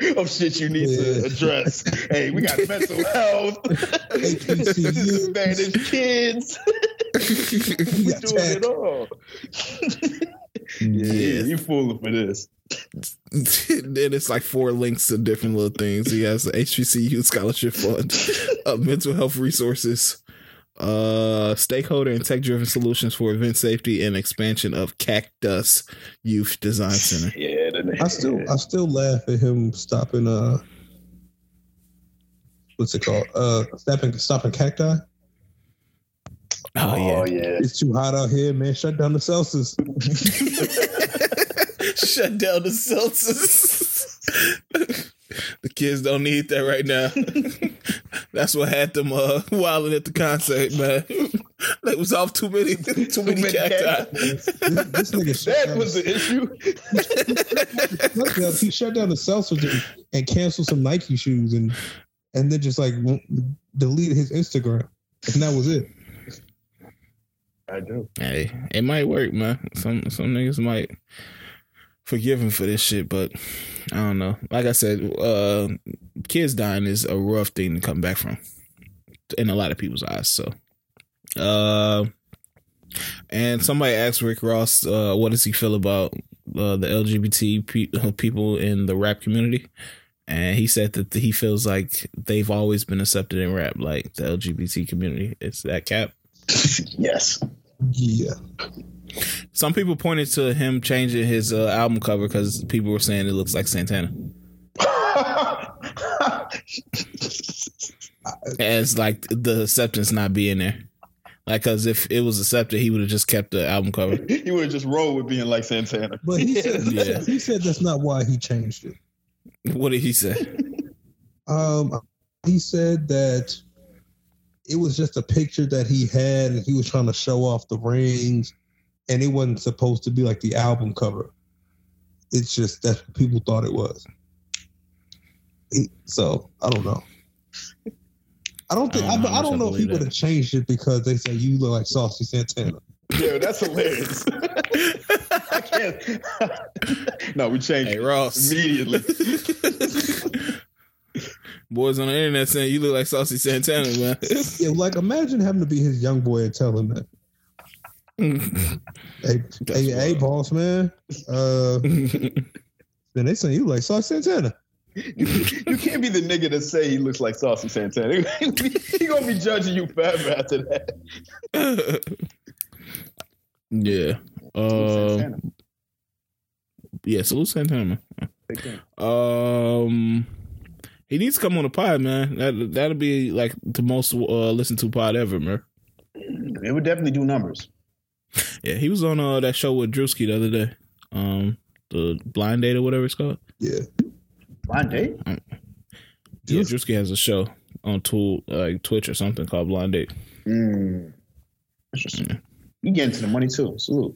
(laughs) of shit you need to address. hey, we got mental health, HBCU. disadvantaged kids. We we doing tech. it all. yeah, you fooling for this. (laughs) then it's like four links to different little things. He has the HBCU scholarship fund, (laughs) uh, mental health resources, uh, stakeholder and tech driven solutions for event safety, and expansion of Cactus Youth Design Center. (laughs) Yeah, I still I still laugh at him stopping uh what's it called? Uh stopping stopping cacti. Oh, Oh yeah. yeah. It's too hot out here, man. Shut down the Celsius. Shut down the Celsius. the kids don't need that right now. (laughs) That's what had them uh, wilding at the concert, man. They was off too many, too many many cacti. This, this nigga shut That down was the issue. he shut down the Celsius and, and canceled some Nike shoes and and then just like won't- deleted his Instagram. And that was it. I do. Hey, it might work, man. Some some niggas might forgive him for this shit, but I don't know. Like I said, uh, kids dying is a rough thing to come back from in a lot of people's eyes. So, uh, and somebody asked Rick Ross, uh, what does he feel about uh, the LGBT pe- people in the rap community? And he said that he feels like they've always been accepted in rap, like the LGBT community. Is that cap? (laughs) yes. Yeah. Some people pointed to him changing his uh, album cover because people were saying it looks like Santana. (laughs) As like the acceptance not being there. Like, cause if it was accepted, he would have just kept the album cover. (laughs) he would have just rolled with being like Santana. But he said, (laughs) Yeah. said, he said that's not why he changed it. What did he say? Um, he said that it was just a picture that he had, and he was trying to show off the rings, and it wasn't supposed to be like the album cover. It's just that's what people thought it was. So I don't know. I don't think I I, don't know I, I don't know if he would have changed it because they say you look like Saucy Santana. Yeah, that's hilarious. (laughs) I can't. (laughs) no, we changed Hey Ross. immediately. (laughs) Boys on the internet saying you look like Saucy Santana, man. Yeah, like imagine having to be his young boy and tell him that. (laughs) Hey, hey, hey, boss man. Uh, (laughs) then they say you like Saucy Santana. you can't be the nigga to say he looks like Saucy Santana. (laughs) he gonna be judging you forever after that. yeah. Santana. yeah, salute Santana, man. Big thing. Um, he needs to come on the pod, man. That that'll be like the most uh, listened to pod ever, man. It would definitely do numbers. Yeah, he was on uh, that show with Drewski the other day. Um, the blind date or whatever it's called. Yeah. Blind date? Yeah, Drewski has a show on tool like Twitch or something called Blind Date. Mm. Interesting. You get into the money too. Salute.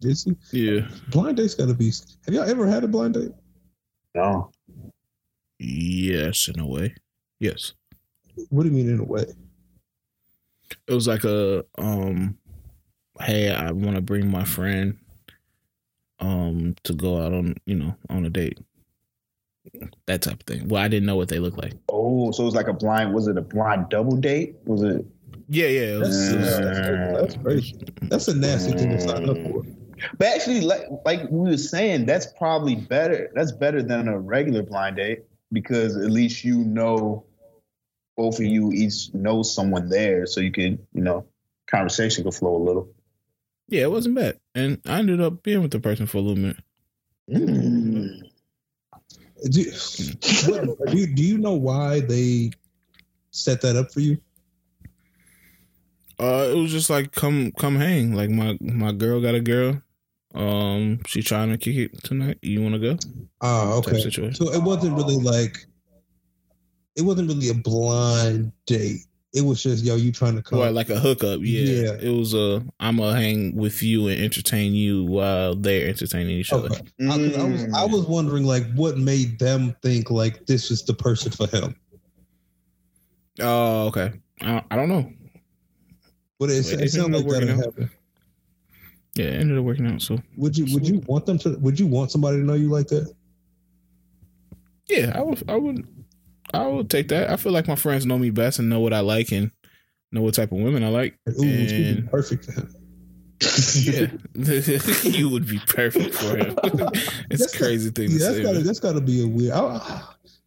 Did he? Yeah. Blind date's got to be. Have y'all ever had a blind date? No. Yes, in a way. Yes. What do you mean in a way? It was like a um hey, I want to bring my friend um to go out on, you know, on a date. That type of thing. Well, I didn't know what they looked like. Oh, so it was like a blind. Was it a blind double date? Was it? Yeah, yeah. It was, That's, it that's, that's crazy. That's a nasty thing to sign up for. But actually, like, like we were saying, that's probably better. That's better than a regular blind date because at least you know, both of you each know someone there, so you can, you know, conversation can flow a little. Yeah, it wasn't bad. And I ended up being with the person for a little minute. Mm. Do, (laughs) do, you, do you know why they set that up for you? Uh, it was just like come come hang. Like my my girl got a girl. Um, she trying to kick it tonight. You want to go? Ah, Type okay. So it wasn't really like it wasn't really a blind date. It was just yo, you trying to come. Like a hookup. Yeah. Yeah. It was a I'm gonna hang with you and entertain you while they're entertaining each other. Okay. I, 'cause I was I was wondering like what made them think like this is the person for him. Oh, okay. I, I don't know. But it, It it sounded like that happened. Yeah, it ended up working out. So Would you would you want them to would you want somebody to know you like that? yeah, I would I would I would take that. I feel like my friends know me best and know what I like and know what type of women I like. Ooh, would you be And- perfect? Yeah, (laughs) you would be perfect for him. (laughs) it's That's a crazy thing Yeah, to that's say. gotta that's gotta be a weird. I,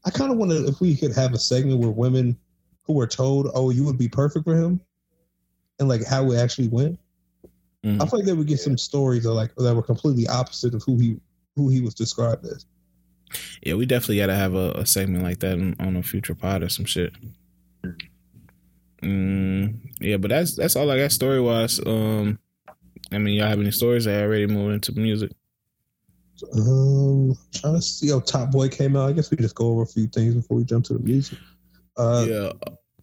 I kind of want to if we could have a segment where women who were told, "Oh, you would be perfect for him," and like how it actually went. Mhm. I feel like they would get some stories that like that were completely opposite of who he who he was described as. Yeah, we definitely got to have a, a segment like that on, on a future pod or some shit. Mm, yeah, but that's that's all I got story wise. Um, I mean, y'all have any stories? I already moved into music. Um, trying to see how Top Boy came out. I guess we just go over a few things before we jump to the music. Uh, yeah,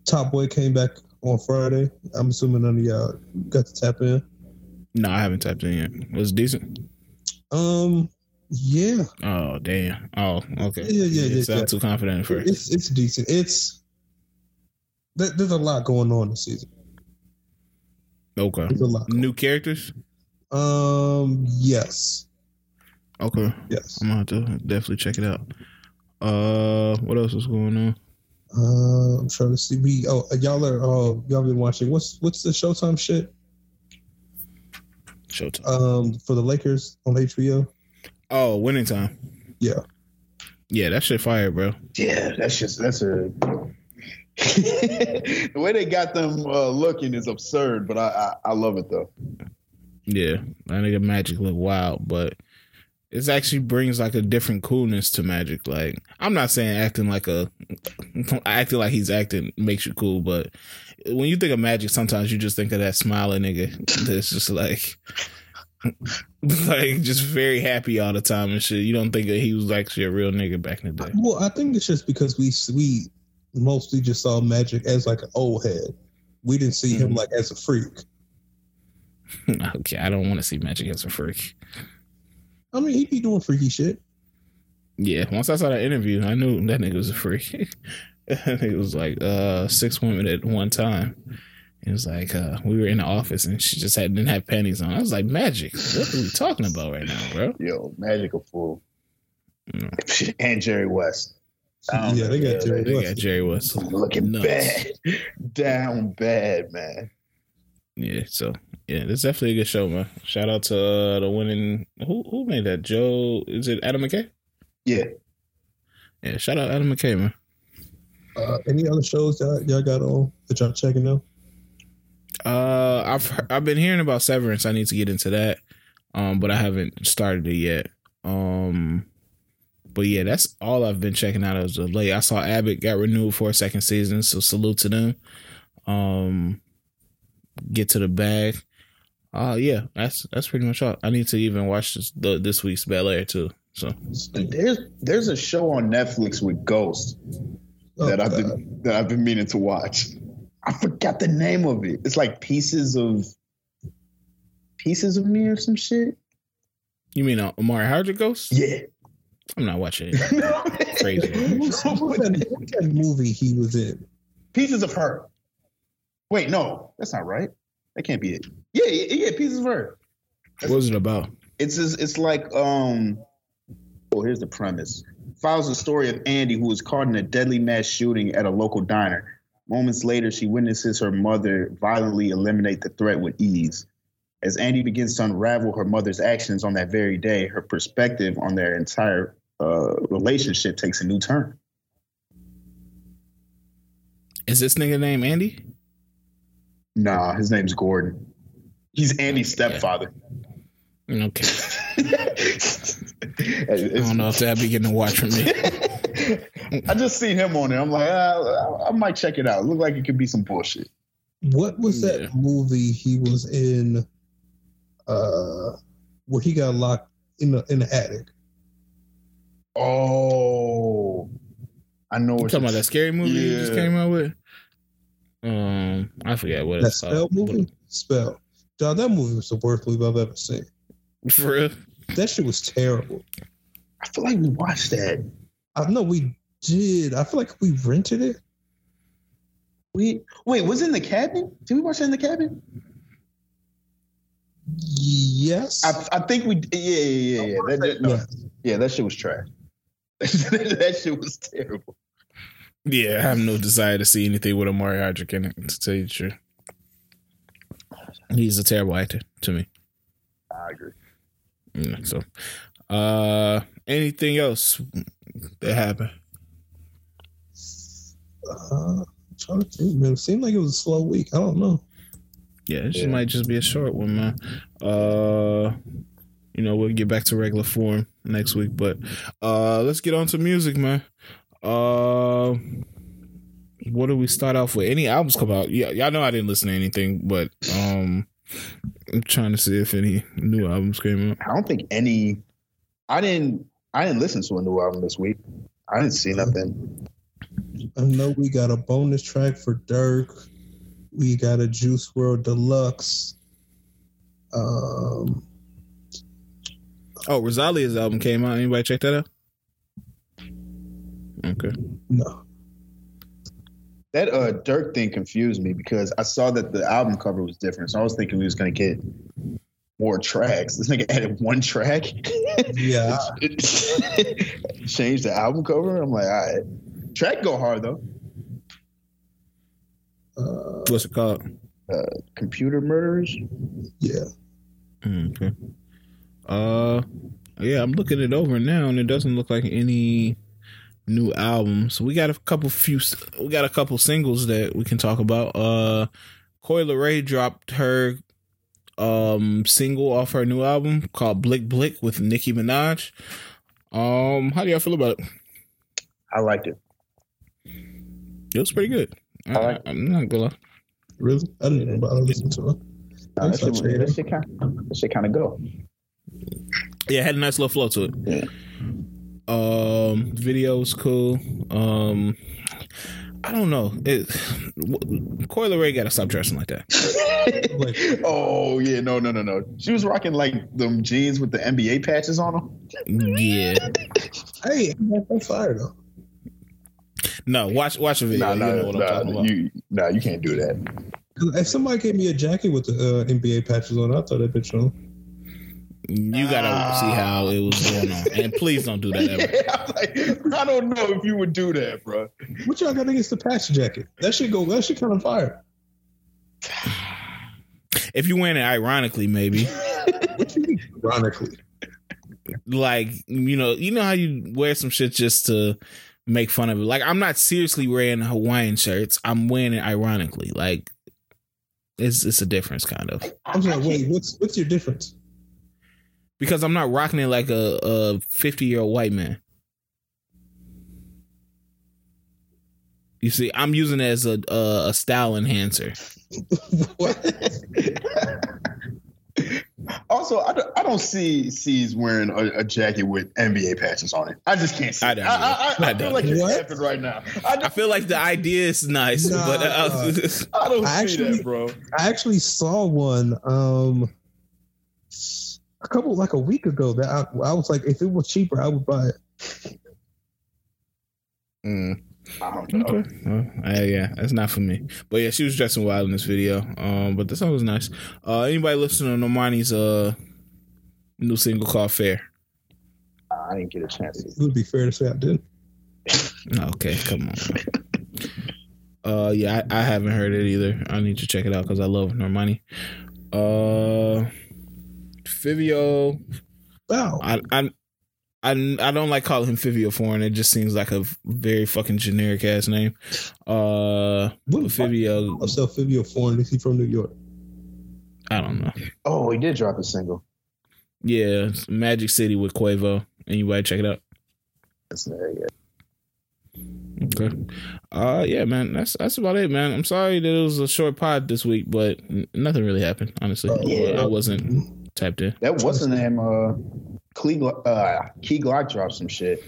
Top Boy came back on Friday. I'm assuming none of y'all got to tap in. no, I haven't tapped in yet. Was decent? Um, yeah, Oh damn. Oh okay. Yeah, yeah, yeah, Sound yeah. too confident at first. it's it's decent. It's there- there's a lot going on this season. Okay. There's a lot. New characters. Um, yes, Okay. yes. I'm gonna have to definitely check it out. Uh, what else is going on? Uh, I'm trying to see. We oh y'all are oh y'all been watching. What's what's the Showtime shit? Showtime. Um, for the Lakers on HBO. Oh, winning time. Yeah. Yeah, that shit fire, bro. Yeah, that's just that's a. (laughs) the way they got them uh, looking is absurd, but I, I I love it though. Yeah, that nigga Magic look wild, but it actually brings like a different coolness to Magic. Like, I'm not saying acting like a acting like he's acting makes you cool, but when you think of Magic, sometimes you just think of that smiling nigga that's just like. (laughs) like just very happy all the time and shit. You don't think that he was actually a real nigga back in the day. Well, I think it's just because we we mostly just saw Magic as like an old head. We didn't see him Mhm. like as a freak. (laughs) okay, I don't want to see Magic as a freak. I mean, he be doing freaky shit. Yeah, once I saw that interview, I knew that nigga was a freak. (laughs) it was like uh six women at one time. It was like uh we were in the office and she just had didn't have panties on. I was like, Magic, what are we talking about right now, bro? Yo, magical fool, Mm. (laughs) and Jerry West. Um, yeah, they got Jerry They West. got Jerry West. looking Nuts. bad, down bad, man. Yeah, so yeah, it's definitely a good show, man. Shout out to uh, the winning who who made that? Joe is it Adam McKay? Yeah, Yeah, shout out Adam McKay, man. Uh, any other shows y'all, y'all got on that y'all checking out? Uh, I've he- I've been hearing about Severance. I need to get into that, um, but I haven't started it yet. Um, but yeah, that's all I've been checking out as of late. I saw Abbott got renewed for a second season, so salute to them. Um, get to the bag. Uh yeah, that's that's pretty much all. I need to even watch this the, this week's Bel Air too. So There's there's a show on Netflix with ghosts Oh, that I've been that I've been meaning to watch. I forgot the name of it. It's like pieces of pieces of me or some shit. you mean uh, Omari Hardwick Ghost? Yeah. I'm not watching it. (laughs) Crazy. (laughs) What's, what's that, what's that movie he was in? pieces of her. Wait, no, that's not right. That can't be it. Yeah, yeah, yeah pieces of her. What was it about? It's just, it's like um. Oh, here's the premise. Follows the story of Andy, who was caught in a deadly mass shooting at a local diner. Moments later, she witnesses her mother violently eliminate the threat with ease. As Andy begins to unravel her mother's actions on that very day, her perspective on their entire uh, relationship takes a new turn. Is this nigga named Andy? Nah, his name's Gordon. He's Andy's stepfather. Okay. (laughs) I don't know if that'd be getting a watch from me. (laughs) (laughs) I just seen him on there. I'm like, uh, I might check it out. Look like it could be some bullshit. What was that Yeah. movie he was in? Uh, where he got locked in the in the attic. Oh, I know You what talking you're- about that scary movie you just came out with? Um, I forget what That it's spell called. movie. Spell. Dog, that movie was the worst movie I've ever seen. For real? That shit was terrible. I feel like we watched that. I know we did. I feel like we rented it. We wait, was it in the cabin? Did we watch it in the cabin? Yes. I, I think we. Yeah, yeah, yeah, yeah. That, that- no, Yeah. yeah, that shit was trash. (laughs) that shit was terrible. Yeah, I have no desire to see anything with Omari Hardwick in it, to tell you the truth. He's a terrible actor to me. I agree. Yeah, so, uh, anything else that happened? Uh, I'm trying to think, man. It seemed like it was a slow week. I don't know. Yeah, it Yeah. might just be a short one, man. Uh, you know, we'll get back to regular form next week, but uh, let's get on to music, man. Uh, what do we start off with? Any albums come out? Yeah, y'all know I didn't listen to anything, but um, I'm trying to see if any new albums came out. I don't think any. I didn't. I didn't listen to a new album this week. I didn't see nothing. I know we got a bonus track for Durk. We got a Juice WRLD Deluxe. Um, Oh, Rosalia's album came out. Anybody check that out? Okay. no. That uh Durk thing confused me because I saw that the album cover was different, so I was thinking we was gonna get more tracks. This nigga added one track. Yeah. (laughs) Changed the album cover. I'm like, all right. Track go hard though. Uh, What's it called? Computer murders. yeah. Mm, Okay. Uh, yeah, I'm looking it over now, and it doesn't look like any new albums. We got a couple few. We got a couple singles that we can talk about. Uh, Coi Leray dropped her um single off her new album called Blick Blick with Nicki Minaj. Um, how do y'all feel about it? I liked it. It was pretty good. I, like I'm not gonna lie. Really? I didn't even bother listening to it. Nah, that, Thanks, shit, that shit kind that shit kind of go. Yeah, it had a nice little flow to it. Yeah. Um, video was cool. Um, I don't know. It, (sighs) Coi Leray got to stop dressing like that. Like- (laughs) oh yeah, no, no, no, no. She was rocking like them jeans with the NBA patches on them. Yeah. Hey, that's fire though. No, watch watch the video. Nah, you nah, know what I'm nah, talking about. you, nah, you can't do that. If somebody gave me a jacket with the uh, NBA patches on, I thought that bitch on. You gotta Ah. see how it was going on, and please don't do that (laughs) ever. Yeah, I'm like, I don't know if you would do that, bro. What y'all got against the patch jacket? That should go. That should kind of fire. (sighs) If you wearing it ironically, maybe (laughs) What you mean? Ironically, like you know, you know how you wear some shit just to make fun of it. Like I'm not seriously wearing Hawaiian shirts. I'm wearing it ironically. Like it's it's a difference, kind of. I'm like, wait, what's what's your difference? Because I'm not rocking it like a, a 50 year old white man. You see, I'm using it as a a, a style enhancer. (laughs) Also, I don't, I don't see C's wearing a, a jacket with NBA patches on it. I just can't see. I it. don't I, I, I. I I feel don't like it's What? happening right now. I, I feel like the idea is nice, Nah, but uh, (laughs) I don't I see actually- that, bro. I actually saw one um a couple like a week ago that I, I was like, if it was cheaper, I would buy it. Mm, I don't know. okay. Well, uh, yeah, that's not for me. But yeah, she was dressing wild in this video. Um, but the song was nice. Uh, anybody listening to Normani's uh new single called Fair? I didn't get a chance. To. It would be fair to say I did. (laughs) Okay, come on. uh, yeah, I, I haven't heard it either. I need to check it out because I love Normani. Uh, Fivio, Wow. I, I, I, I don't like calling him Fivio Foreign. It just seems like a very fucking generic ass name. Uh, What Fivio, myself Fivio Foreign, is he from New York? I don't know. Oh, he did drop a single. Yeah, Magic City with Quavo. Anybody check it out? That's, uh, yeah. Okay. Uh, yeah, man. That's that's about it, man. I'm sorry that it was a short pod this week, but n- nothing really happened. Honestly, Yeah. I wasn't tapped in. That wasn't him. Uh, Key, Glo- uh, Key Glock dropped some shit.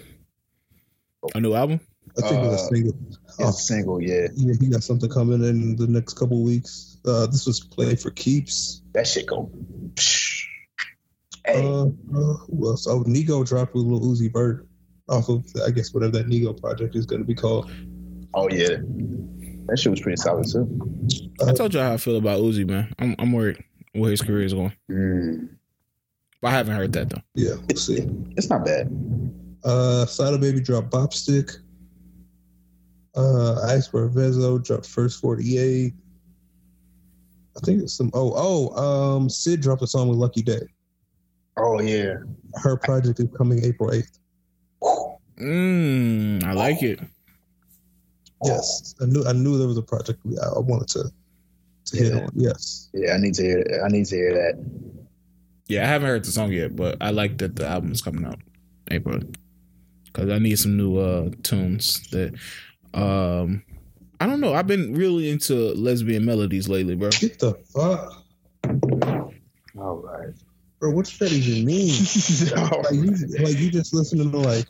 A new album? I think it was Uh, a single. It's Oh. a single, yeah. Yeah, he got something coming in the next couple weeks. Uh, this was Play for keeps. That shit go. Hey, Uh, uh, who else? Oh, Nigo dropped with Lil Uzi Vert off of, I guess, whatever that Nigo project is going to be called. oh yeah, that shit was pretty solid too. I told you how I feel about Uzi, man. I'm I'm worried where his career is going. Mm, But I haven't heard that though. Yeah, we'll see. it's not bad. Uh, Sada Baby dropped Bop Stick. Uh, Icewear Vezzo dropped First 48. I think it's some. Oh, oh, um, Syd dropped a song with Lucky Daye. Oh yeah. Her project is coming April 8th. Mmm, I like it. Yes, I knew I knew there was a project I I wanted to to hit Yeah. on. Yes, Yeah, I need to hear. I need to hear that. Yeah, I haven't heard the song yet, but I like that the album's coming out April. Cause I need some new uh tunes that um I don't know. I've been really into lesbian melodies lately, bro. get the fuck, All right. bro. What's that even mean? (laughs) like you, like you just listening to like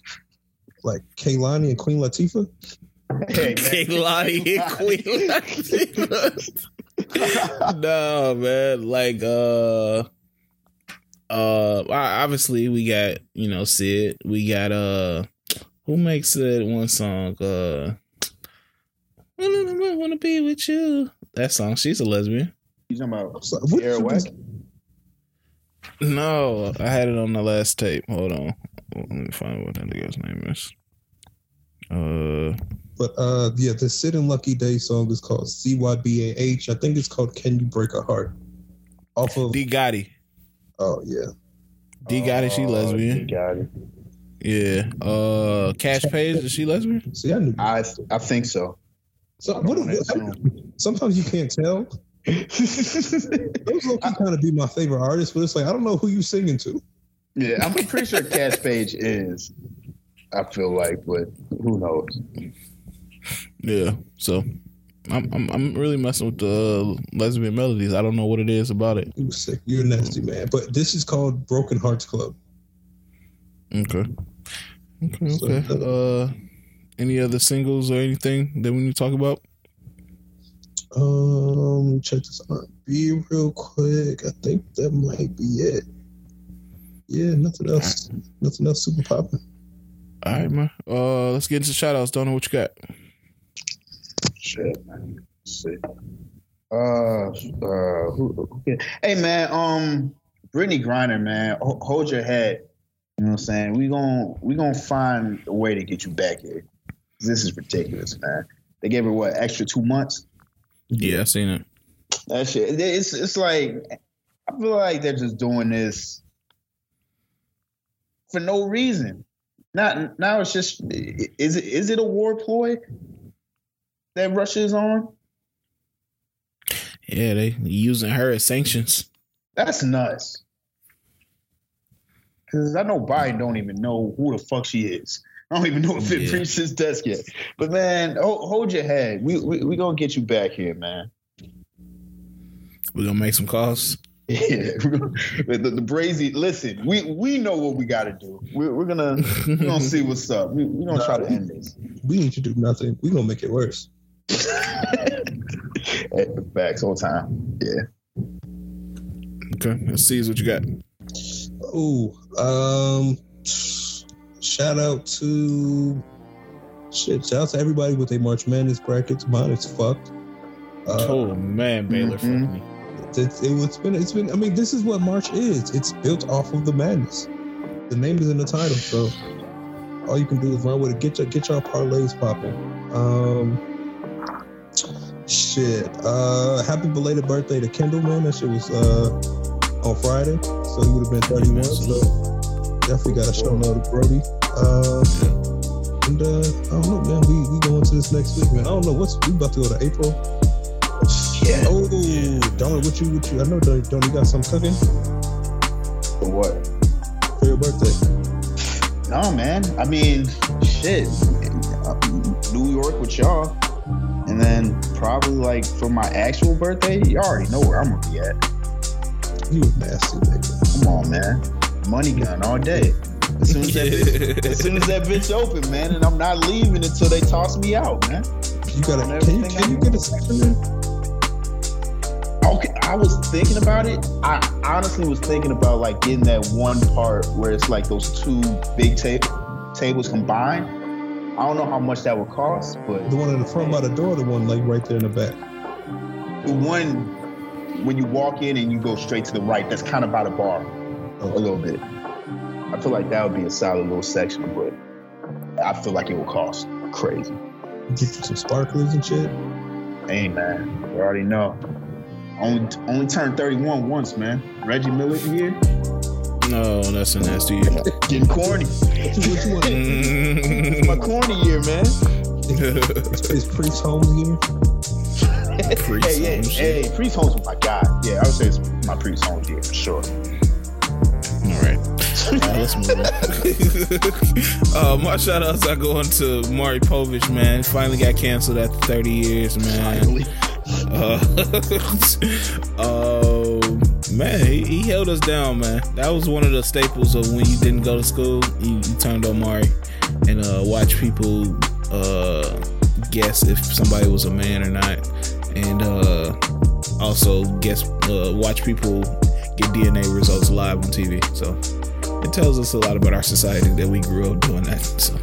like Kehlani and Queen Latifah. Hey, (laughs) Lottie and (laughs) Queen Latifah. (laughs) no, man. Like uh uh obviously we got, you know, Syd. We got uh who makes that one song? Uh I don't wanna be with you. That song, she's a lesbian. you talking about So, what Tierra you Whack? just- No, I had it on the last tape. Hold on. Let me find what that nigga's name is. Uh But uh, yeah, the Syd and Lucky Daye song is called CYBAH. I think it's called "Can You Break a Heart." Off of D Gotti. oh yeah, D Gotti, she Oh, lesbian. D Gotti. Yeah. Uh Cash Page, is she lesbian? see, I knew. I I think so. So I what? don't Is, wanna sometimes you can't tell. Those low key (laughs) kind of be my favorite artists, but it's like I don't know who you singing to. yeah, I'm pretty sure Cash Page is. I feel like, but who knows? Yeah. So I'm I'm I'm really messing with the lesbian melodies. I don't know what it is about it. You sick. You're a nasty man. But this is called Broken Hearts Club. Okay. Okay, So, okay. Uh any other singles or anything that we need to talk about? Um, let me check this on B real quick. I think that might be it. Yeah, nothing else. Nothing else super popping. All right, man. Uh let's get into shout outs. Don't know what you got. Shit, man. Let's see. Uh, uh, who, who can- hey, man. Um, Brittney Griner, man. ho- hold your head. You know what I'm saying? We gon' we gonna find a way to get you back here. This is ridiculous, man. They gave her what extra two months. Yeah, I seen it. That shit. It's it's like I feel like they're just doing this for no reason. Not now. It's just is it is it a war ploy that Russia is on? Yeah, they using her as sanctions. That's nuts. Cause I know Biden don't even know who the fuck she is. I don't even know if it Yeah. reached his desk yet. But man, hold, hold your head. We, we we gonna get you back here, man. We're gonna make some calls. (laughs) Yeah, the, the brazy. Listen, we we know what we got to do. We're, we're gonna we're gonna (laughs) see what's up. We, we're gonna try to end this. We need to do nothing. We're gonna make it worse. (laughs) Facts all time. Yeah. Okay, let's see what you got. Oh, um, shout out to shit. Shout out to everybody with a March Madness brackets. Mine is fucked. Uh, oh man, Baylor mm-hmm. fucked me. It's, it, has been. It's been. I mean, this is what March is. It's built off of the madness. The name is in the title, so all you can do is run with it. Get your get your parlays popping. Um, shit. Uh, happy belated birthday to Kendu, man. That shit was uh on Friday, so he would have been 31. So definitely got a show out to Brody. Uh, and uh, I don't know, man. We we going to this next week, man. I don't know what's we about to go to April. Yeah. Oh, Donnie, what you, what you? I know, Donnie, Donnie got some cooking. For what? For your birthday. No, man. I mean, shit. New York with y'all. And then probably like for my actual birthday, you already know where I'm gonna be at. You a nasty nigga. Come on, man. Money gun all day. As soon as, that (laughs) bitch, as soon as that bitch open, man, and I'm not leaving until they toss me out, man. You gotta. Can you, can you get a section? Okay, I was thinking about it. I honestly was thinking about like getting that one part where it's like those two big ta- tables combined. I don't know how much that would cost, but the one in the front by the door, the one like right there in the back. The one when you walk in and you go straight to the right, that's kind of by the bar a little bit. I feel like that would be a solid little section, but I feel like it would cost crazy. Get you some sparklers and shit. Hey man, you already know. Only only turned 31 once, man. Reggie Miller year. No, that's a nasty year. Getting corny. My corny year, man. Is Priest Holmes here? Priest hey, yeah, Holmes. hey, Priest Holmes was my guy. Yeah, I would say it's my Priest Holmes year for sure. All right. let's move (laughs) uh, my shout outs are going to Maury Povich, man. Finally got canceled after 30 years, man. Finally. Uh, (laughs) uh, man, he, he, held us down, man. That was one of the staples of when you didn't go to school. You, you turned on Maury and uh, watch people uh, guess if somebody was a man or not, and uh, also guess uh, watch people get DNA results live on TV. So it tells us a lot about our society that we grew up doing that. So.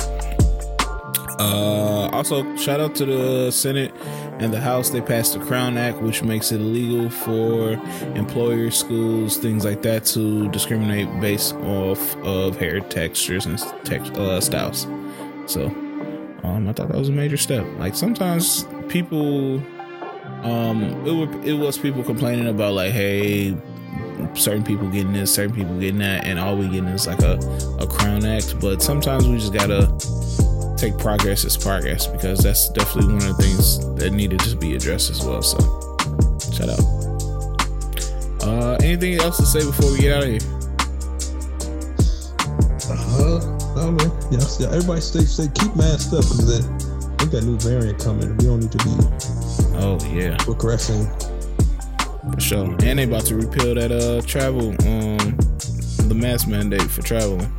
Uh, also, shout out to the Senate and the House. They passed the Crown Act, which makes it illegal for employers, schools, things like that to discriminate based off of hair textures and text, uh, styles. So, um, I thought that was a major step. Like sometimes people, um, it, were, it was people complaining about like, hey, certain people getting this, certain people getting that, and all we getting is like a, a crown act. But sometimes we just gotta take progress as progress because that's definitely one of the things that needed to be addressed as well. So, shout out. Uh, anything else to say before we get out of here? Uh, no man. Yeah, yeah. Everybody stay stay keep masked up because then we got new variant coming. We don't need to be. Oh yeah. Progressing. For sure. And they about to repeal that uh travel um the mask mandate for traveling.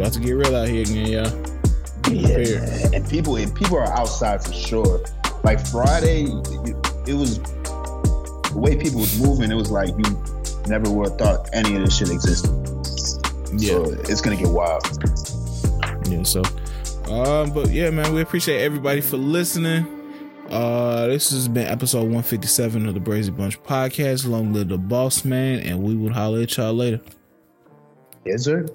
About to get real out here again, y'all. Yeah, and people and people are outside for sure. Like Friday, it was the way people was moving. It was like you never would have thought any of this shit existed. Yeah, so it's gonna get wild. Yeah. So, um, but yeah, man, we appreciate everybody for listening. Uh, this has been episode 157 of the Brazy Bunch podcast. Long live the boss man, and we will holler at y'all later. Yes, sir.